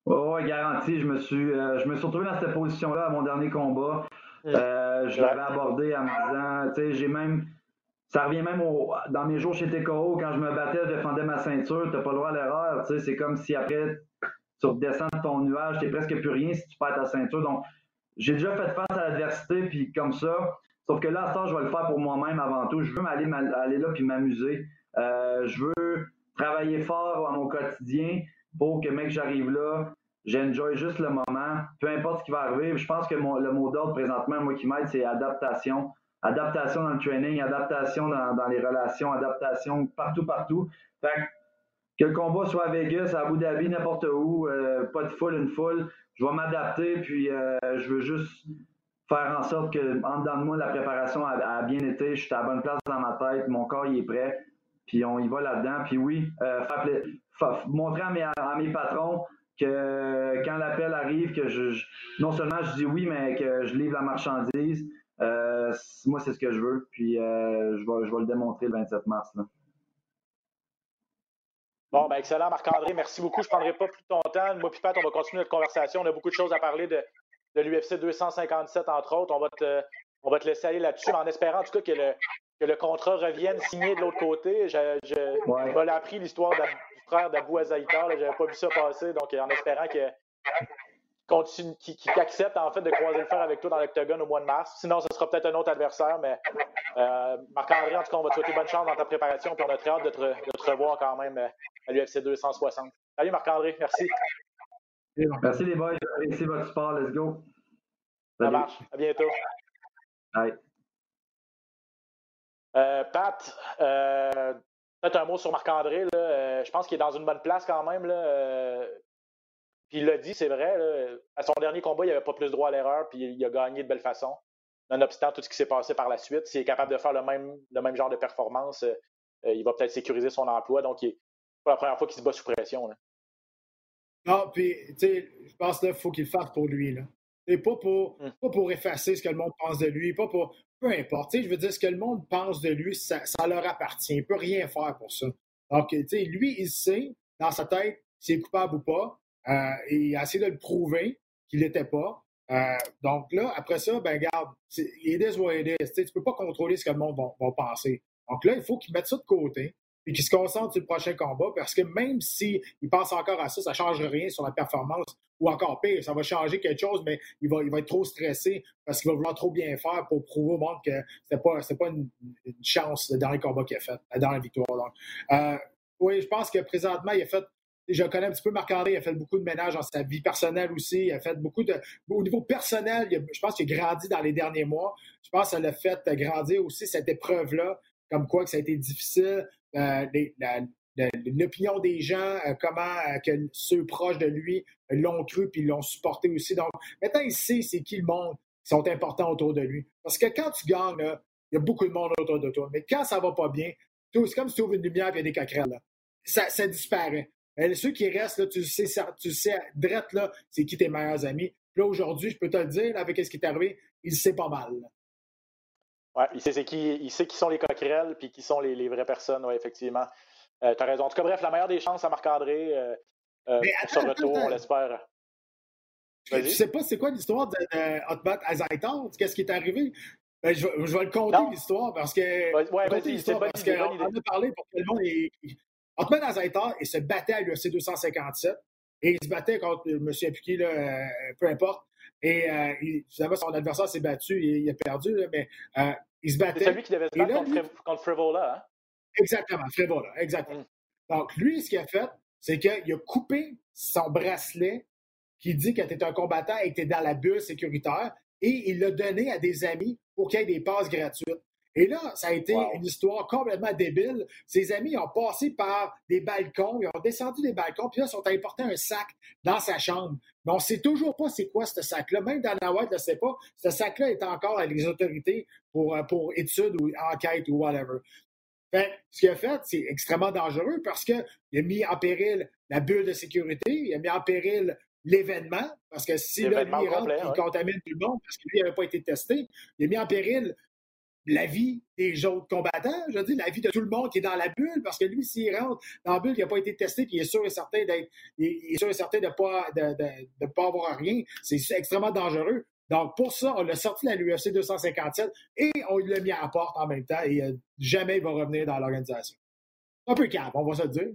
Oui, garanti. Je me suis, euh, je me suis retrouvé dans cette position-là à mon dernier combat. Euh, je l'avais abordé en me disant, tu sais, j'ai même. Ça revient même dans mes jours chez TKO, quand je me battais, je défendais ma ceinture, t'as pas le droit à l'erreur. Tu sais, c'est comme si après tu redescends de ton nuage, t'es presque plus rien si tu perds ta ceinture. Donc, j'ai déjà fait face à l'adversité, puis comme ça. Sauf que là, à ce temps, je vais le faire pour moi-même avant tout. Je veux aller, aller là puis m'amuser. Euh, je veux travailler fort à mon quotidien pour que, mec, j'arrive là, j'enjoy juste le moment, peu importe ce qui va arriver. Je pense que le mot d'ordre présentement, moi, qui m'aide, c'est adaptation. Adaptation dans le training, adaptation dans, dans les relations, adaptation partout, partout. Fait que, le combat soit à Vegas, à Abu Dhabi, n'importe où, euh, pas de foule, une foule, je vais m'adapter, puis euh, je veux juste faire en sorte que, en dedans de moi, la préparation a, bien été, je suis à la bonne place dans ma tête, mon corps il est prêt, puis on y va là-dedans. Puis oui, euh, montrer à mes, patrons que quand l'appel arrive, que je, non seulement je dis oui, mais que je livre la marchandise. Euh, moi, c'est ce que je veux. Puis euh, je, vais, le démontrer le 27 mars. Bon, ben excellent, Marc-André. Merci beaucoup. Je ne prendrai pas plus de ton temps. Moi, puis on va continuer notre conversation. On a beaucoup de choses à parler de, de l'UFC 257, entre autres. On va te, on va te laisser aller là-dessus, en espérant en tout cas que le, que le contrat revienne signé de l'autre côté. Je, je, appris l'histoire du frère d'Abou Azaïtar. Je n'avais pas vu ça passer. Donc, en espérant que continue, qui, accepte en fait de croiser le fer avec toi dans l'octogone au mois de mars. Sinon, ce sera peut-être un autre adversaire, mais euh, Marc-André, en tout cas, on va te souhaiter bonne chance dans ta préparation, puis on a très hâte de te, revoir quand même euh, à l'UFC 260. Salut Marc-André, merci. Merci les boys, merci votre sport, let's go. Ça marche, à bientôt. Bye. Euh, Pat, euh, peut-être un mot sur Marc-André. je pense qu'il est dans une bonne place quand même. Là, puis il l'a dit, c'est vrai, à son dernier combat, il n'avait pas plus droit à l'erreur, puis il a gagné de belle façon. Nonobstant tout ce qui s'est passé par la suite, s'il est capable de faire le même, le même genre de performance, euh, euh, il va peut-être sécuriser son emploi. Donc, c'est pas la première fois qu'il se bat sous pression. Non, puis, tu sais, je pense qu'il faut qu'il le fasse pour lui. Là. Et pas pour, hum. pas pour effacer ce que le monde pense de lui, pas pour. Peu importe. Je veux dire, ce que le monde pense de lui, ça, leur appartient. Il ne peut rien faire pour ça. Donc, lui, il sait, dans sa tête, s'il est coupable ou pas. Euh, et il a essayé de le prouver qu'il n'était pas. Euh, donc là, après ça, ben regarde, it is what it is. Tu ne peux pas contrôler ce que le monde va, penser. Donc là, il faut qu'il mette ça de côté et qu'il se concentre sur le prochain combat parce que même s'il pense encore à ça, ça ne change rien sur la performance ou encore pire, ça va changer quelque chose, mais il va, il va être trop stressé parce qu'il va vouloir trop bien faire pour prouver au monde que ce pas, pas une, chance le dernier combat qu'il a fait, la dernière victoire. Donc, euh, oui, je pense que présentement, il a fait je connais un petit peu Marc-André, il a fait beaucoup de ménage dans sa vie personnelle aussi. Il a fait beaucoup de. Au niveau personnel, je pense qu'il a grandi dans les derniers mois. Je pense que ça l'a fait grandir aussi, cette épreuve-là, comme quoi que ça a été difficile. Euh, l'opinion des gens, euh, comment euh, ceux proches de lui l'ont cru puis l'ont supporté aussi. Donc, maintenant, il sait c'est qui le monde qui sont importants autour de lui. Parce que quand tu gagnes, il y a beaucoup de monde autour de toi. Mais quand ça va pas bien, c'est comme si tu ouvres une lumière et il y a des coquerelles. Ça, ça disparaît. Euh, ceux qui restent, là, tu sais, tu sais, drette, là, c'est qui tes meilleurs amis. là, aujourd'hui, je peux te le dire, avec ce qui est arrivé, il sait pas mal. Oui, il sait, qui, il sait qui sont les coquerelles puis qui sont les, vraies personnes, oui, effectivement. Euh, tu as raison. En tout cas, bref, la meilleure des chances à Marc-André euh, euh pour son retour, on l'espère. Je sais pas c'est quoi l'histoire de, de Hotbat qu'est-ce qui est arrivé? Ben, je, je, vais le compter l'histoire parce que. Ouais, vas-y, c'est bonne idée. On en a parlé pour que le monde Otman Azaitar, il se battait à l'UFC 257 et il se battait contre, appliqué, là, euh, peu importe. Et euh, il, finalement, son adversaire s'est battu il a perdu, là, mais euh, il se battait. C'est celui qui devait se battre contre, contre, Frivola. Hein? Exactement, Frivola, exactement. Mm. Donc, lui, ce qu'il a fait, c'est qu'il a coupé son bracelet qui dit que tu es un combattant et que tu es dans la bulle sécuritaire et il l'a donné à des amis pour qu'il y ait des passes gratuites. Et là, ça a été une histoire complètement débile. Ses amis ont passé par des balcons, ils ont descendu des balcons, puis là, ils ont apporté un sac dans sa chambre. Mais on ne sait toujours pas c'est quoi ce sac-là. Même Dana White ne sait pas. Ce sac-là est encore avec les autorités pour, euh, pour études ou enquête ou whatever. Fait, ce qu'il a fait, c'est extrêmement dangereux parce qu'il a mis en péril la bulle de sécurité, il a mis en péril l'événement, parce que si là, lui, il rentre, il contamine tout le monde parce que lui, n'avait pas été testé, il a mis en péril la vie des autres combattants, je veux dire, la vie de tout le monde qui est dans la bulle, parce que lui, s'il rentre dans la bulle, il n'a pas été testé, puis il est sûr et certain d'être, il est sûr et certain de ne pas, de, pas avoir rien, c'est extrêmement dangereux. Donc, pour ça, on l'a sorti de l'UFC 257 et on l'a mis à la porte en même temps et euh, jamais il va revenir dans l'organisation. Un peu calme, on va se dire.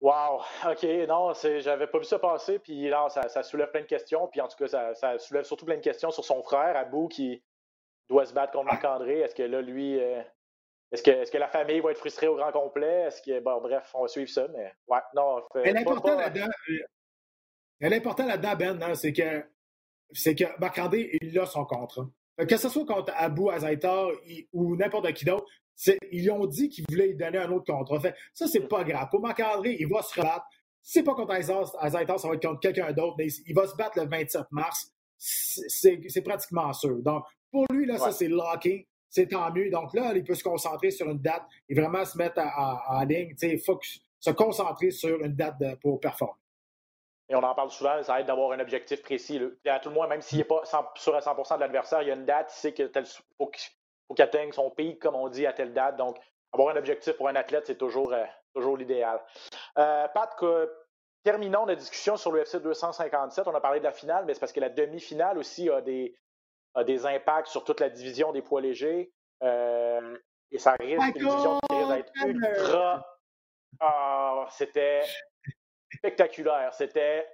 Wow, OK, non, j'avais pas vu ça passer, puis là, ça, soulève plein de questions, puis en tout cas, ça, soulève surtout plein de questions sur son frère, Abou, qui doit se battre contre Marc-André? Est-ce que là, lui, euh, est-ce que, est que, la famille va être frustrée au grand complet? Est-ce que, bon, bref, on va suivre ça, mais ouais, non. L'important là-dedans, l'important là-dedans, Ben, hein, c'est que, c'est que Marc-André, il a son contrat. Que ce soit contre Abou Azaitar ou n'importe qui d'autre, ils ont dit qu'ils voulaient lui donner un autre contrat. Fait, ça, c'est pas grave. Pour Marc-André, il va se rebattre. C'est pas contre Azaitar, ça va être contre quelqu'un d'autre, mais il va se battre le 27 mars. C'est pratiquement sûr. Donc, pour lui, là, ça, c'est locké. C'est tant mieux. Donc là, il peut se concentrer sur une date et vraiment se mettre en ligne. Il faut se concentrer sur une date pour performer. Et on en parle souvent, ça aide d'avoir un objectif précis. À tout le moins, même s'il n'est pas sûr à 100 de l'adversaire, il y a une date, il sait qu'il faut qu'il atteigne son pic, comme on dit, à telle date. Donc, avoir un objectif pour un athlète, c'est toujours, euh, toujours l'idéal. Euh, Pat, terminons la discussion sur l'UFC 257. On a parlé de la finale, mais c'est parce que la demi-finale aussi a des, des impacts sur toute la division des poids légers. Euh, et ça risque, une division qui risque d'être ultra. Ah, c'était spectaculaire. C'était.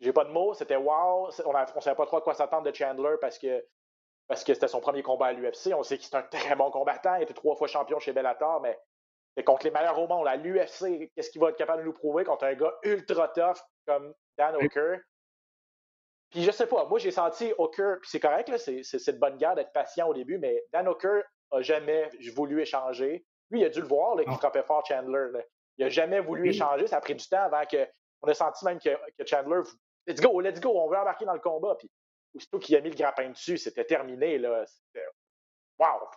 J'ai pas de mots, c'était wow. On ne savait pas trop à quoi s'attendre de Chandler parce que parce que c'était son premier combat à l'UFC. On sait qu'il est un très bon combattant. Il était trois fois champion chez Bellator, mais c'est contre les meilleurs au monde. À l'UFC, qu'est-ce qu'il va être capable de nous prouver contre un gars ultra tough comme Dan Hooker? Puis je sais pas, moi j'ai senti Hooker, puis c'est correct, c'est de bonne guerre d'être patient au début, mais Dan Hooker a jamais voulu échanger. Lui, il a dû le voir qu'il frappait fort Chandler. Il n'a jamais voulu échanger. Ça a pris du temps avant que. On a senti même que, Chandler. Let's go, let's go, on veut embarquer dans le combat. Puis, aussitôt qu'il a mis le grappin dessus, c'était terminé. Là. C'était. Wow!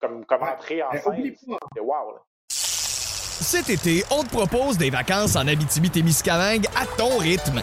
comme, comme entrer en scène. C'était wow. Cet été, on te propose des vacances en Abitibi-Témiscamingue à ton rythme.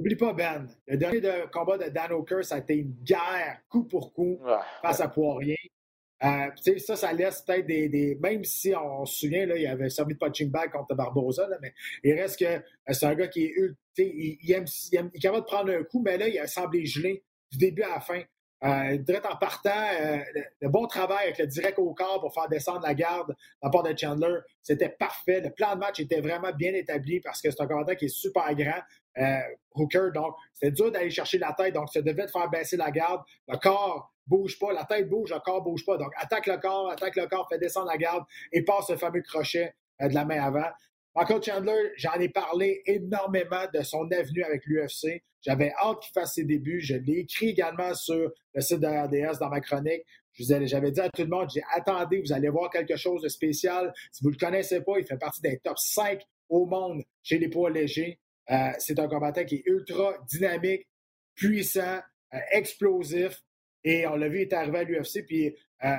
N'oublie pas, Ben, le dernier combat de Dan O'Kerr, ça a été une guerre coup pour coup face à Poirier. Euh, ça, ça laisse peut-être des, Même si on se souvient, là, il avait servi de punching bag contre Barbosa, mais il reste que euh, c'est un gars qui est. Il, il, aime, il, aime, il est capable de prendre un coup, mais là, il a semblé gelé du début à la fin. Euh, direct en partant, euh, le, bon travail avec le direct au corps pour faire descendre la garde de la part de Chandler, c'était parfait. Le plan de match était vraiment bien établi parce que c'est un combattant qui est super grand, euh, Hooker. Donc, c'était dur d'aller chercher la tête. Donc, ça devait te faire baisser la garde. Le corps bouge pas, la tête bouge, le corps bouge pas. Donc, attaque le corps, attaque le corps, fait descendre la garde et passe le fameux crochet de la main avant. Michael Chandler, j'en ai parlé énormément de son avenue avec l'UFC. J'avais hâte qu'il fasse ses débuts. Je l'ai écrit également sur le site de RDS dans ma chronique. J'avais dit à tout le monde, j'ai attendez, vous allez voir quelque chose de spécial. Si vous ne le connaissez pas, il fait partie des top 5 au monde chez les poids légers. Euh, c'est un combattant qui est ultra dynamique, puissant, euh, explosif. Et on l'a vu, il est arrivé à l'UFC, puis euh,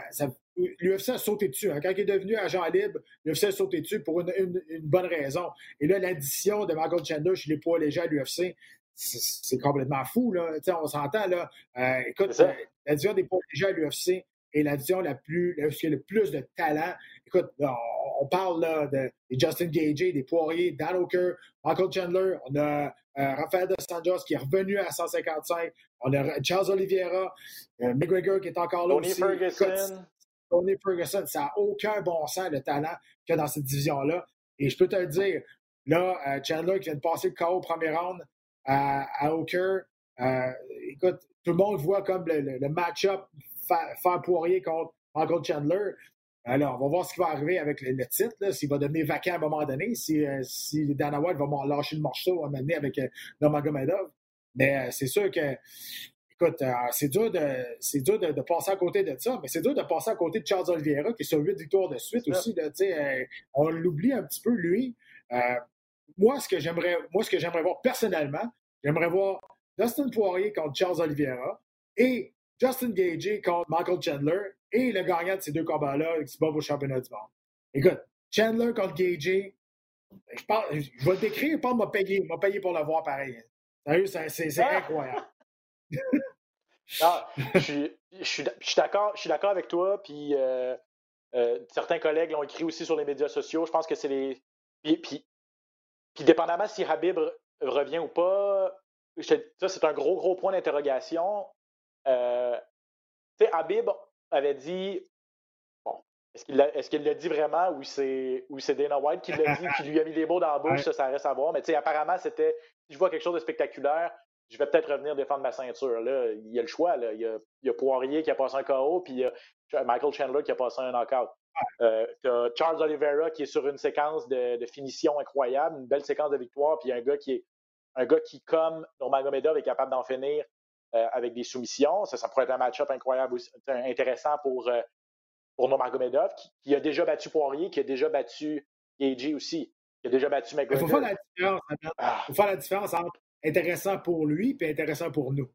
l'UFC a sauté dessus. Hein. Quand il est devenu agent libre, l'UFC a sauté dessus pour une, bonne raison. Et là, l'addition de Michael Chandler chez les poids légers à l'UFC, c'est complètement fou. Là. on s'entend. là. Euh, écoute, euh, l'addition des poids légers à l'UFC est l'addition la plus, qui a le plus de talent. Écoute, on, parle là, de, Justin Gagey, des Poirier, Dan O'Kerr, Michael Chandler, on a euh, Rafael Dos Santos qui est revenu à 155, on a Charles Oliveira, McGregor qui est encore là aussi. Ferguson. Tony Ferguson, ça n'a aucun bon sens le talent qu'il y a dans cette division-là. Et je peux te le dire, là, euh, Chandler qui vient de passer le KO au premier round à, à Hooker, euh, écoute, tout le monde voit comme le, match-up faire Poirier contre Michael Chandler. Alors, on va voir ce qui va arriver avec le, titre, s'il va devenir vacant à un moment donné, si, euh, Dana White va lâcher le morceau à mener avec euh, Nurmagomedov. Mais c'est sûr que écoute, euh, c'est dur, de, c'est dur de, passer à côté de ça, mais c'est dur de passer à côté de Charles Oliveira, qui est sur huit victoires de suite aussi. Euh, on l'oublie un petit peu, lui. Euh, moi, ce que j'aimerais, moi, ce que j'aimerais voir personnellement, j'aimerais voir Dustin Poirier contre Charles Oliveira et Justin Gagey contre Michael Chandler et le gagnant de ces deux combats-là qui se bat au championnat du monde. Écoute, Chandler contre Gagey, je, je vais le décrire, pas m'a payé, m'a payé pour le voir pareil. Sérieux, c'est c'est Ah! incroyable. Je suis, je suis, je suis d'accord, je suis d'accord avec toi. Puis euh, euh, certains collègues l'ont écrit aussi sur les médias sociaux. Je pense que c'est les. Puis, puis, puis dépendamment si Habib re- revient ou pas, je ça c'est un gros gros point d'interrogation. Euh, tu sais, Habib avait dit. Bon, est-ce qu'il l'a, est-ce qu'il l'a dit vraiment ou c'est ou c'est Dana White qui l'a dit qui lui a mis des mots dans la bouche, ça, ça reste à voir. Mais tu sais, apparemment c'était. Si je vois quelque chose de spectaculaire, je vais peut-être revenir défendre ma ceinture. Là, il y a le choix. Là. Il, y a, il y a Poirier qui a passé un KO, puis il y a Michael Chandler qui a passé un knockout. Euh, t'as Charles Oliveira qui est sur une séquence de, de finition incroyable, une belle séquence de victoire, puis un gars qui est un gars qui, comme Nurmagomedov, est capable d'en finir euh, avec des soumissions. Ça, ça pourrait être un match-up incroyable, aussi, intéressant pour, euh, pour Nurmagomedov, qui, qui a déjà battu Poirier, qui a déjà battu Gagey aussi, qui a déjà battu Il faut McGregor. faire la différence. Il Ah, faut faire la différence entre intéressant pour lui et intéressant pour nous.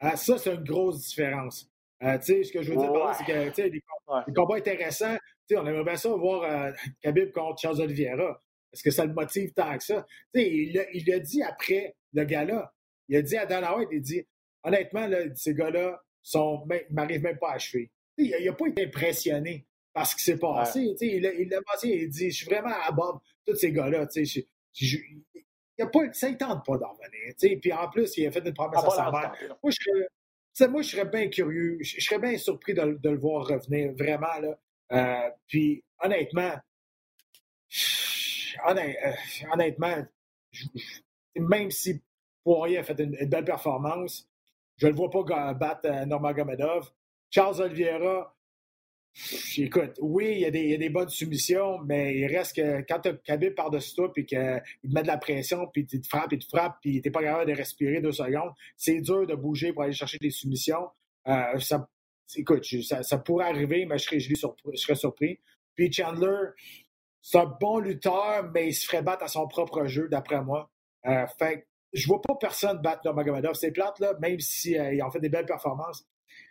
Ah, ça, c'est une grosse différence. Euh, tu sais, ce que je veux dire par là, Ouais. c'est que tu sais, les, com- Ouais. les combats intéressants, tu sais, on aimerait bien ça voir euh, Khabib contre Charles Oliveira. Est-ce que ça le motive tant que ça? Tu sais, il l'a il l'a dit après le gala. Il a dit à Dana White, il dit honnêtement, là, ces gars-là ils m'arrivent même pas à achever. Tu sais, il n'a pas été impressionné par ce qui s'est passé. Tu sais, Il l'a mentionné, il dit Je suis vraiment à bord de tous ces gars-là. Tu sais, je- je- a pas, ça ne tente pas d'en revenir. Puis en plus, il a fait une promesse ah, à sa mère. Moi, je serais, moi, je serais bien curieux. Je, je serais bien surpris de, de le voir revenir, vraiment. Là. Euh, puis, honnêtement, honnêt- euh, honnêtement, je- je- même si Poirier a fait une, une belle performance, je ne le vois pas battre euh, Nurmagomedov. Charles Oliveira, écoute, oui, il y, a des, bonnes soumissions, mais il reste que quand tu Khabib par-dessus toi, puis qu'il te met de la pression, puis tu te frappes, et te frappes, puis tu n'es pas capable de respirer deux secondes, c'est dur de bouger pour aller chercher des soumissions. Euh, écoute, ça, pourrait arriver, mais je serais, surpris. Puis Chandler, c'est un bon lutteur, mais il se ferait battre à son propre jeu, d'après moi. Euh, fait je vois pas personne battre Nurmagomedov. C'est plate, là, même s'ils ont fait des belles performances.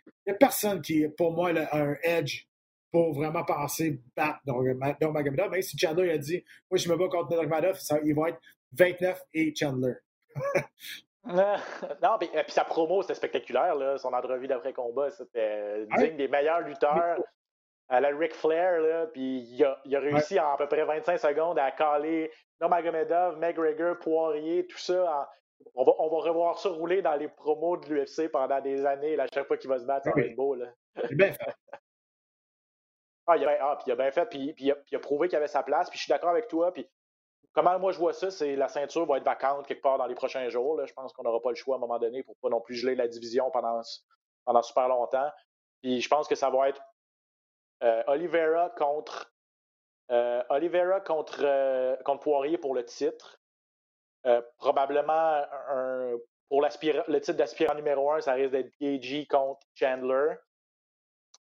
Il n'y a personne qui, pour moi, a un edge pour vraiment penser battre Nurmagomedov. Même si Chandler a dit, moi, je me bats contre Nurmagomedov, il va être 29 et Chandler. non, puis, euh, puis sa promo, c'était spectaculaire. Là. Son entrevue d'après-combat, c'était Ouais. digne des meilleurs lutteurs à la Ric Flair. Là, puis il a, il a réussi en à peu près 25 secondes à caler Nurmagomedov, McGregor, Poirier, tout ça. en- On, va, on va revoir ça rouler dans les promos de l'UFC pendant des années. Là, à chaque fois qu'il va se battre, ça va être beau. Là. C'est bien fait. Ah, il a, bien- ah, il a bien fait, puis, il, a, prouvé qu'il avait sa place. Puis je suis d'accord avec toi. Puis comment moi je vois ça, c'est la ceinture va être vacante quelque part dans les prochains jours. là. Je pense qu'on n'aura pas le choix à un moment donné pour pas non plus geler la division pendant, pendant super longtemps. Puis je pense que ça va être euh, Oliveira contre euh, Oliveira contre, euh, contre Poirier pour le titre. Probablement pour le titre d'aspirant numéro un, ça risque d'être Gagey contre Chandler.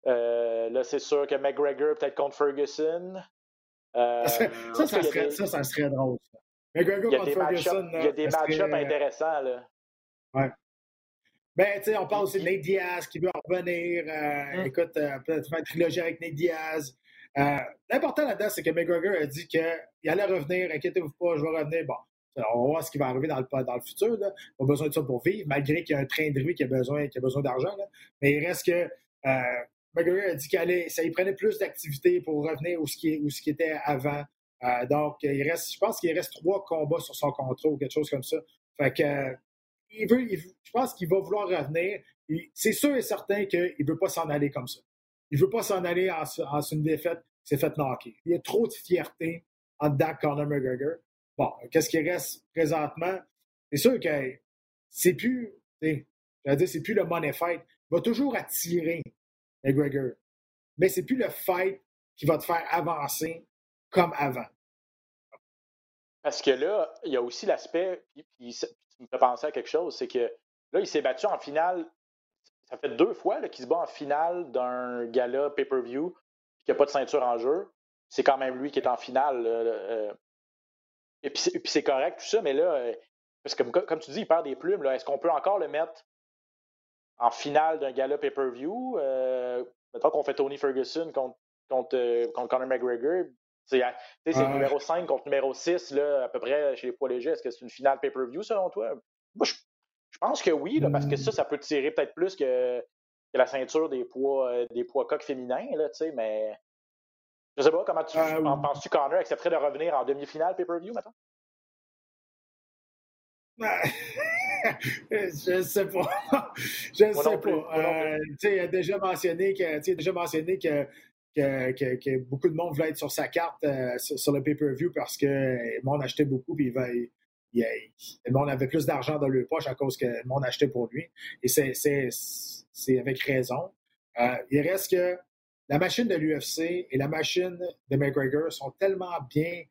Euh, là, c'est sûr que McGregor peut-être contre Ferguson. Euh, Ça, ça, serait, des- ça, ça serait drôle. Ça. McGregor contre Ferguson. il y a des serait- match-ups intéressants. Là. Ben, tu sais, on parle aussi de Nate Diaz qui veut revenir. euh, Mm. Écoute, euh, peut-être faire une trilogie avec Nate Diaz. Euh, L'important là-dedans, c'est que McGregor a dit qu'il allait revenir. Inquiétez-vous pas, je vais revenir. Bon, on va voir ce qui va arriver dans le, dans le futur. Là. On a besoin de ça pour vivre, malgré qu'il y a un train de vie qui a besoin, qui a besoin d'argent. Mais il reste que euh, McGregor a dit qu'il prenait plus d'activité pour revenir où ce qui, où ce était avant. Euh, donc, il reste, je pense qu'il reste trois combats sur son contrat ou quelque chose comme ça. Fait que euh, il je pense qu'il va vouloir revenir. C'est sûr et certain qu'il ne veut pas s'en aller comme ça. Il ne veut pas s'en aller en, en une défaite s'est fait knocker. Il y a trop de fierté en dedans de Conor McGregor. Bon, qu'est-ce qui reste présentement? C'est sûr que c'est plus, c'est plus le money fight. Il va toujours attirer McGregor. Mais c'est plus le fight qui va te faire avancer comme avant. Parce que là, il y a aussi l'aspect, tu me fais penser à quelque chose, c'est que là, il s'est battu en finale. Ça fait deux fois qu'il se bat en finale d'un gala pay-per-view, puis qu'il n'y a pas de ceinture en jeu. C'est quand même lui qui est en finale. euh, et puis c'est- correct, tout ça, mais là, euh, parce que comme, tu dis, il perd des plumes. Est-ce qu'on peut encore le mettre en finale d'un gala pay-per-view? Euh, mettons qu'on fait Tony Ferguson contre, contre, euh, contre Conor McGregor. C'est Ouais. numéro 5 contre numéro 6, là, à peu près, chez les poids légers. Est-ce que c'est une finale pay-per-view, selon toi? moi, je, pense que oui, là, parce que ça, ça peut tirer peut-être plus que, que, la ceinture des poids, euh, des poids coques féminins, là, mais je sais pas, comment tu euh, en penses-tu, Connor accepterait de revenir en demi-finale pay-per-view maintenant? Je sais pas. je ne sais pas. Euh, il a déjà mentionné que, déjà mentionné que, que, que, beaucoup de monde voulait être sur sa carte euh, sur, le pay-per-view parce que le monde achetait beaucoup puis il, il, le monde avait plus d'argent dans le poche à cause que le monde achetait pour lui. Et c'est avec raison. Euh, il reste que la machine de l'UFC et la machine de McGregor sont tellement bien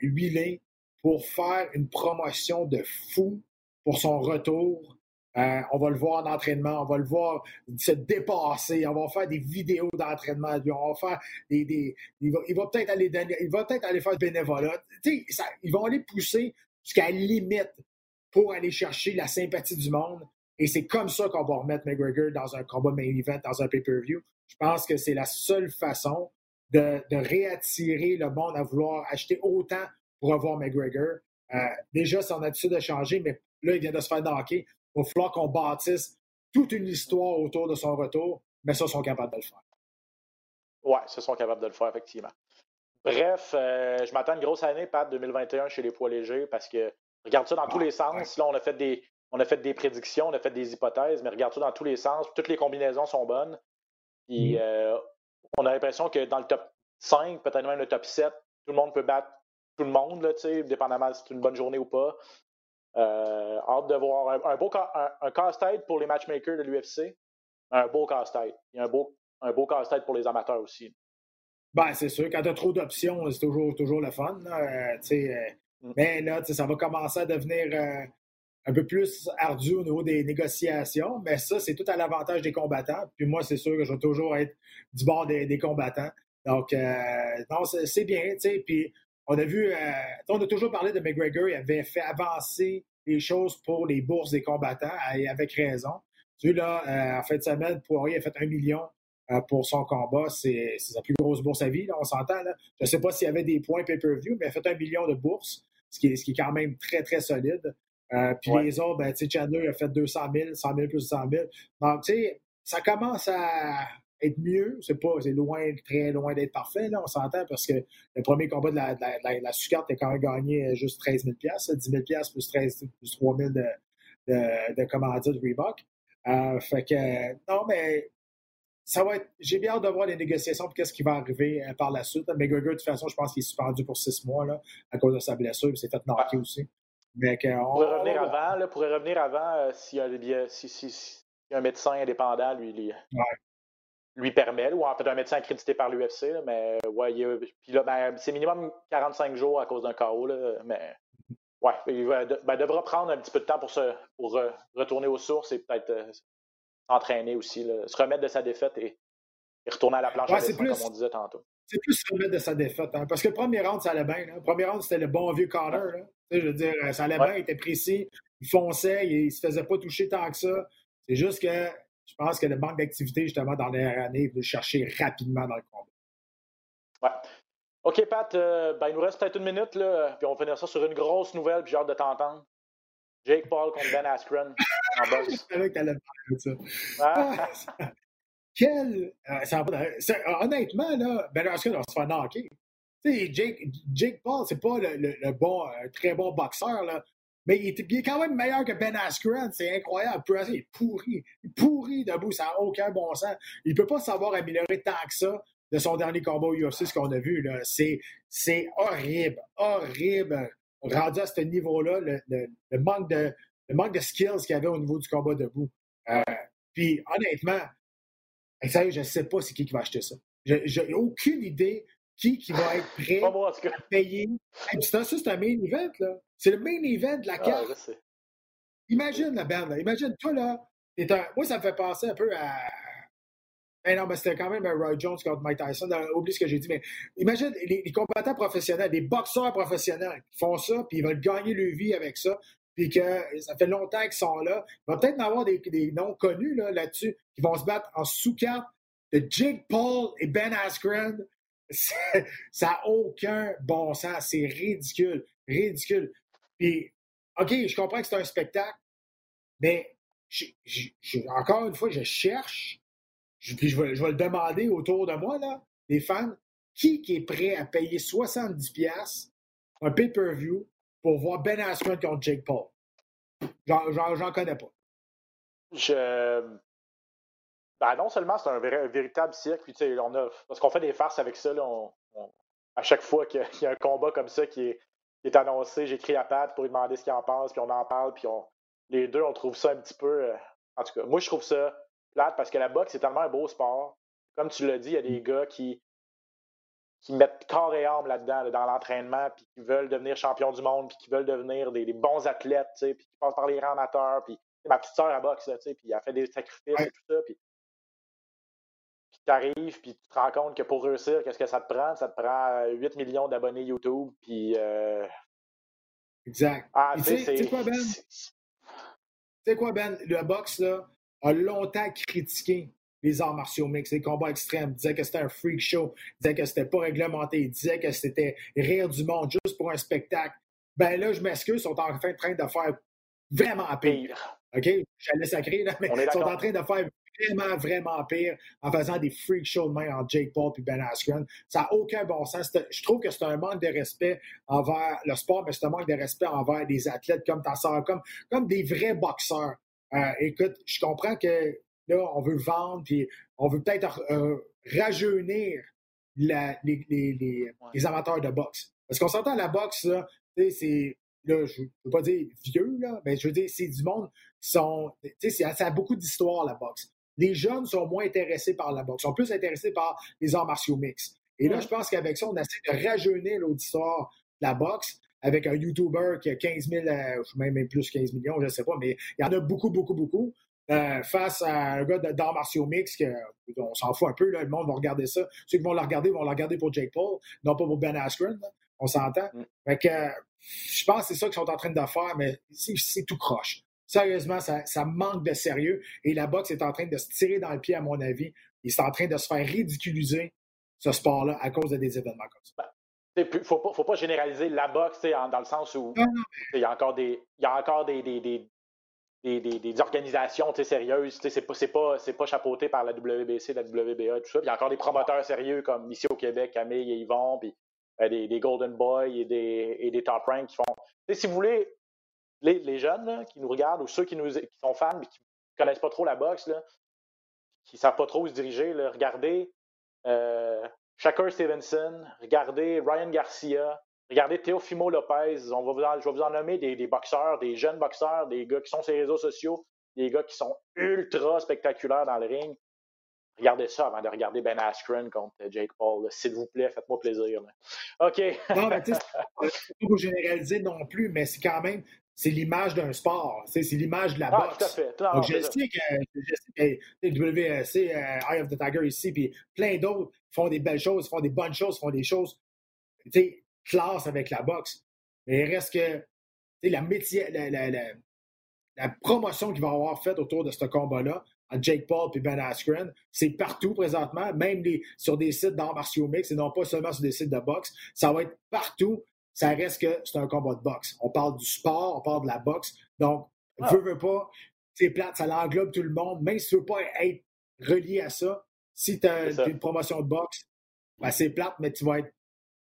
huilées pour faire une promotion de fou pour son retour. Euh, on va le voir en entraînement, on va le voir se dépasser, on va faire des vidéos d'entraînement, on va faire des, il va, peut-être aller faire du bénévolat. Ils vont aller pousser jusqu'à la limite pour aller chercher la sympathie du monde. Et c'est comme ça qu'on va remettre McGregor dans un combat main event, dans un pay-per-view. Je pense que c'est la seule façon de, de, réattirer le monde à vouloir acheter autant pour avoir McGregor. Euh, déjà, son attitude a changé, mais là, il vient de se faire knocker. Il va falloir qu'on bâtisse toute une histoire autour de son retour, mais ça, ils sont capables de le faire. Oui, ils sont capables de le faire, effectivement. Bref, euh, je m'attends à une grosse année, Pat, 2021 chez les poids légers, parce que regarde ça dans tous les sens. Là, on a fait des. On a fait des prédictions, on a fait des hypothèses, mais regarde ça dans tous les sens. Toutes les combinaisons sont bonnes. Puis, mm. euh, on a l'impression que dans le top 5, peut-être même le top 7, tout le monde peut battre tout le monde, là, dépendamment si c'est une bonne journée ou pas. Euh, hâte de voir un, beau un, casse-tête pour les matchmakers de l'UFC. Un beau casse-tête. Et un beau, un beau casse-tête pour les amateurs aussi. Ben, c'est sûr, quand tu as trop d'options, c'est toujours, toujours le fun. Euh, euh, mm. Mais là, ça va commencer à devenir un peu plus ardu au niveau des négociations. Mais ça, c'est tout à l'avantage des combattants. Puis moi, c'est sûr que je vais toujours être du bord des, des combattants. Donc, non, c'est bien. Puis on a vu, euh, on a toujours parlé de McGregor, il avait fait avancer les choses pour les bourses des combattants, et avec raison. Tu là, euh, en fin de semaine, Poirier a fait un million euh, pour son combat. C'est sa plus grosse bourse à vie, là, on s'entend. Je ne sais pas s'il y avait des points pay-per-view, mais il a fait un million de bourses, ce qui est, ce qui est quand même très, très solide. puis les autres, ben, Chandler a fait 200 000, 100 000 plus 100 000. Donc, tu sais, ça commence à, être mieux. C'est pas, c'est loin, très loin d'être parfait, là, on s'entend, parce que le premier combat de la, de la, la, a quand même gagné juste 13 000 10 000 plus 13, plus 3 000 de, de, de Reebok. Euh, fait que, non, mais ça va être, j'ai bien hâte de voir les négociations pour qu'est-ce qui va arriver euh, par la suite. McGregor, de toute façon, je pense qu'il est suspendu pour six mois, là, à cause de sa blessure, il s'est fait knocker aussi. Mais on, pourrait revenir avant, là, pourrait revenir avant euh, s'il y, a, si, si, si, y a un médecin indépendant, lui, il, ouais lui permet, ou en fait un médecin accrédité par l'UFC, mais ouais, puis là, ben, c'est minimum 45 jours à cause d'un KO, là, mais ouais, il ben, devra prendre un petit peu de temps pour, se, pour euh, retourner aux sources et peut-être euh, s'entraîner aussi, se remettre de sa défaite et, retourner à la planche ouais, comme on disait tantôt. C'est plus se remettre de sa défaite, hein, parce que le premier round, ça allait bien. Le premier round, c'était le bon vieux Carter. Je veux dire, ça allait bien, il était précis, il fonçait, il, ne se faisait pas toucher tant que ça. C'est juste que je pense que le manque d'activité, justement, dans les années, le chercher rapidement dans le combat. Ouais. OK, Pat, euh, ben, il nous reste peut-être une minute, là, puis on va finir ça sur une grosse nouvelle, puis j'ai hâte de t'entendre. Jake Paul contre Ben Askren en boxe. Je savais que t'allais parler de ça. Ah. Quel. Euh, honnêtement, là, Ben Askren va se faire knocker. Jake, Jake Paul, c'est pas le, le, bon, euh, très bon boxeur, là, mais il est, quand même meilleur que Ben Askren. C'est incroyable. Il est pourri. Il est pourri debout. Ça n'a aucun bon sens. Il ne peut pas savoir améliorer tant que ça de son dernier combat au UFC, ce qu'on a vu. C'est horrible. Horrible. Rendu à ce niveau-là, le, manque de, le manque de skills qu'il y avait au niveau du combat debout. Euh, puis, honnêtement, je ne sais pas c'est qui qui va acheter ça. J'ai aucune idée qui, qui va être prêt à payer. ça, c'est un main event, là. C'est le main event de la ah, carte. Imagine la bande, Imagine, toi, là, moi, ça me fait penser un peu à. Eh non, mais c'était quand même un Roy Jones contre Mike Tyson. Oublie ce que j'ai dit, mais imagine les, combattants professionnels, des boxeurs professionnels qui font ça, puis ils veulent gagner leur vie avec ça, puis que ça fait longtemps qu'ils sont là. Il va peut-être en avoir des, noms connus là-dessus qui vont se battre en sous-carte de Jake Paul et Ben Askren. Ça n'a aucun bon sens. C'est ridicule. Ridicule. Puis, OK, je comprends que c'est un spectacle, Mais encore une fois, je cherche, je, puis je vais, le demander autour de moi, là, les fans, qui, est prêt à payer 70$ piastres un pay-per-view pour voir Ben Askren contre Jake Paul? J'en connais pas. Je. Ben non seulement c'est un, vrai- un véritable cirque, puis tu sais, on a. Parce qu'on fait des farces avec ça, là, on- on- à chaque fois qu'il y a- un combat comme ça qui est, qui est annoncé, j'écris à Pat pour lui demander ce qu'il en pense, puis on en parle, puis on, les deux, on trouve ça un petit peu. euh, en tout cas, moi, je trouve ça plate parce que la boxe, c'est tellement un beau sport. Comme tu l'as dit, il y a des gars qui, qui mettent corps et âme là-dedans, là, dans l'entraînement, puis qui veulent devenir champion du monde, puis qui veulent devenir des, des bons athlètes, tu sais, puis qui passent par les rangs amateurs, puis ma petite sœur à boxe, là, tu sais, puis elle fait des sacrifices Ouais. et tout ça, puis puis t'arrives, puis tu te rends compte que pour réussir, qu'est-ce que ça te prend? Ça te prend euh, 8 millions d'abonnés YouTube, puis... euh, Exact. ah, tu sais, tu tu quoi, Ben? Tu sais quoi, Ben? Le box, là, a longtemps critiqué les arts martiaux mixtes, les combats extrêmes. Il disait que c'était un freak show. Il disait que c'était pas réglementé. Il disait que c'était rire du monde juste pour un spectacle. Ben là, je m'excuse, ils sont en train, de faire vraiment pire. pire. OK? J'allais sacrer, là, mais ils sont en train de faire vraiment, vraiment pire en faisant des freak shows de main entre Jake Paul et Ben Askren. Ça n'a aucun bon sens. Je trouve que c'est un manque de respect envers le sport, mais c'est un manque de respect envers des athlètes comme ta sœur, comme, comme des vrais boxeurs. Euh, écoute, je comprends que là, on veut vendre, puis on veut peut-être euh, rajeunir la- les, les- les- Ouais. les amateurs de boxe. Parce qu'on s'entend la boxe, là, c'est. Là, je ne veux pas dire vieux, là, mais je veux dire, c'est du monde qui sont. Tu sais, ça a beaucoup d'histoire, la boxe. Les jeunes sont moins intéressés par la boxe, sont plus intéressés par les arts martiaux mixtes. Et là, je pense qu'avec ça, on essaie de rajeunir l'auditoire de la boxe avec un YouTuber qui a 15 000, euh, même plus 15 millions, je ne sais pas, mais il y en a beaucoup, beaucoup, beaucoup. euh, face à un gars d'arts martiaux mixtes, que, on s'en fout un peu, là, le monde va regarder ça. Ceux qui vont le regarder vont le regarder pour Jake Paul, non pas pour Ben Askren. là. On s'entend. Mm. Fait que, euh, je pense que c'est ça qu'ils sont en train de faire, mais c'est tout croche. Sérieusement, ça, ça manque de sérieux. Et la boxe est en train de se tirer dans le pied, à mon avis. Il est en train de se faire ridiculiser, ce sport-là, à cause de des événements comme ça. Il ne faut pas, faut pas généraliser la boxe en- dans le sens où il y a encore des, il y a encore des, des, des, des, des- des organisations sérieuses. C'est pas, pas, chapeauté par la WBC, la WBA, tout ça. Puis il y a encore des promoteurs sérieux comme ici au Québec, Camille et Yvon, puis euh, des, des Golden Boys et des, et des Top Rank qui font. Si vous voulez, les, les jeunes là, qui nous regardent ou ceux qui, nous, qui sont fans mais qui connaissent pas trop la boxe, là, qui savent pas trop où se diriger, là, regardez euh, Shakur Stevenson, regardez Ryan Garcia, regardez Teofimo Lopez. On va vous en- je vais vous en nommer des, des boxeurs, des jeunes boxeurs, des gars qui sont sur les réseaux sociaux, des gars qui sont ultra spectaculaires dans le ring. Regardez ça avant de regarder Ben Askren contre Jake Paul. S'il vous plaît, faites-moi plaisir. là. OK. Non, mais tu sais, c'est pas pour généraliser non plus, mais c'est quand même, c'est l'image d'un sport. C'est l'image de la Ah, boxe. tout à fait. Non, Donc, je sais que, je sais que WC, euh, Eye of the Tiger ici, puis plein d'autres font des belles choses, font des bonnes choses, font des choses, tu sais, classe avec la boxe. Mais il reste que, la, métier, la, la, la, la promotion qu'il va avoir faite autour de ce combat-là, à Jake Paul et Ben Askren, c'est partout présentement, même les, sur des sites d'arts martiaux mix et non pas seulement sur des sites de boxe. Ça va être partout. Ça reste que c'est un combat de boxe. On parle du sport, on parle de la boxe. Donc, Ah. veux, veux pas, c'est plate, ça l'englobe tout le monde. Même si tu veux pas être relié à ça, si tu as une promotion de boxe, ben, c'est plate, mais tu vas être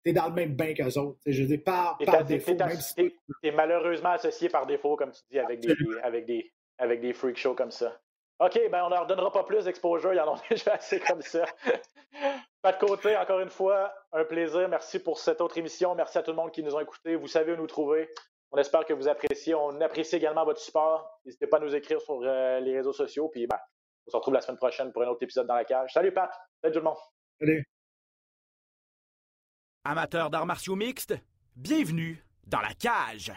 t'es dans le même bain qu'eux autres. Je veux dire, par, par défaut, t'es si malheureusement associé par défaut, comme tu dis, avec des, avec des, avec des freak shows comme ça. OK, ben on leur donnera pas plus d'exposure, ils en ont déjà assez comme ça. Pas de côté, encore une fois, un plaisir. Merci pour cette autre émission. Merci à tout le monde qui nous a écoutés. Vous savez où nous trouver. On espère que vous appréciez. On apprécie également votre support. N'hésitez pas à nous écrire sur euh, les réseaux sociaux. Puis ben, on se retrouve la semaine prochaine pour un autre épisode dans la cage. Salut Pat. Salut tout le monde. Salut. Amateurs d'arts martiaux mixtes, bienvenue dans la cage.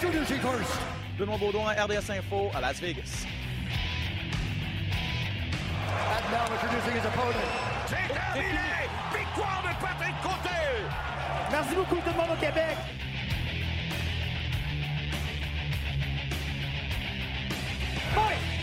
Introducing first. Benoît Baudon à RDS Info à Las Vegas. And now introducing his opponent. C'est terminé! Victoire de Patrick Côté! Merci beaucoup tout le monde au Québec. Point!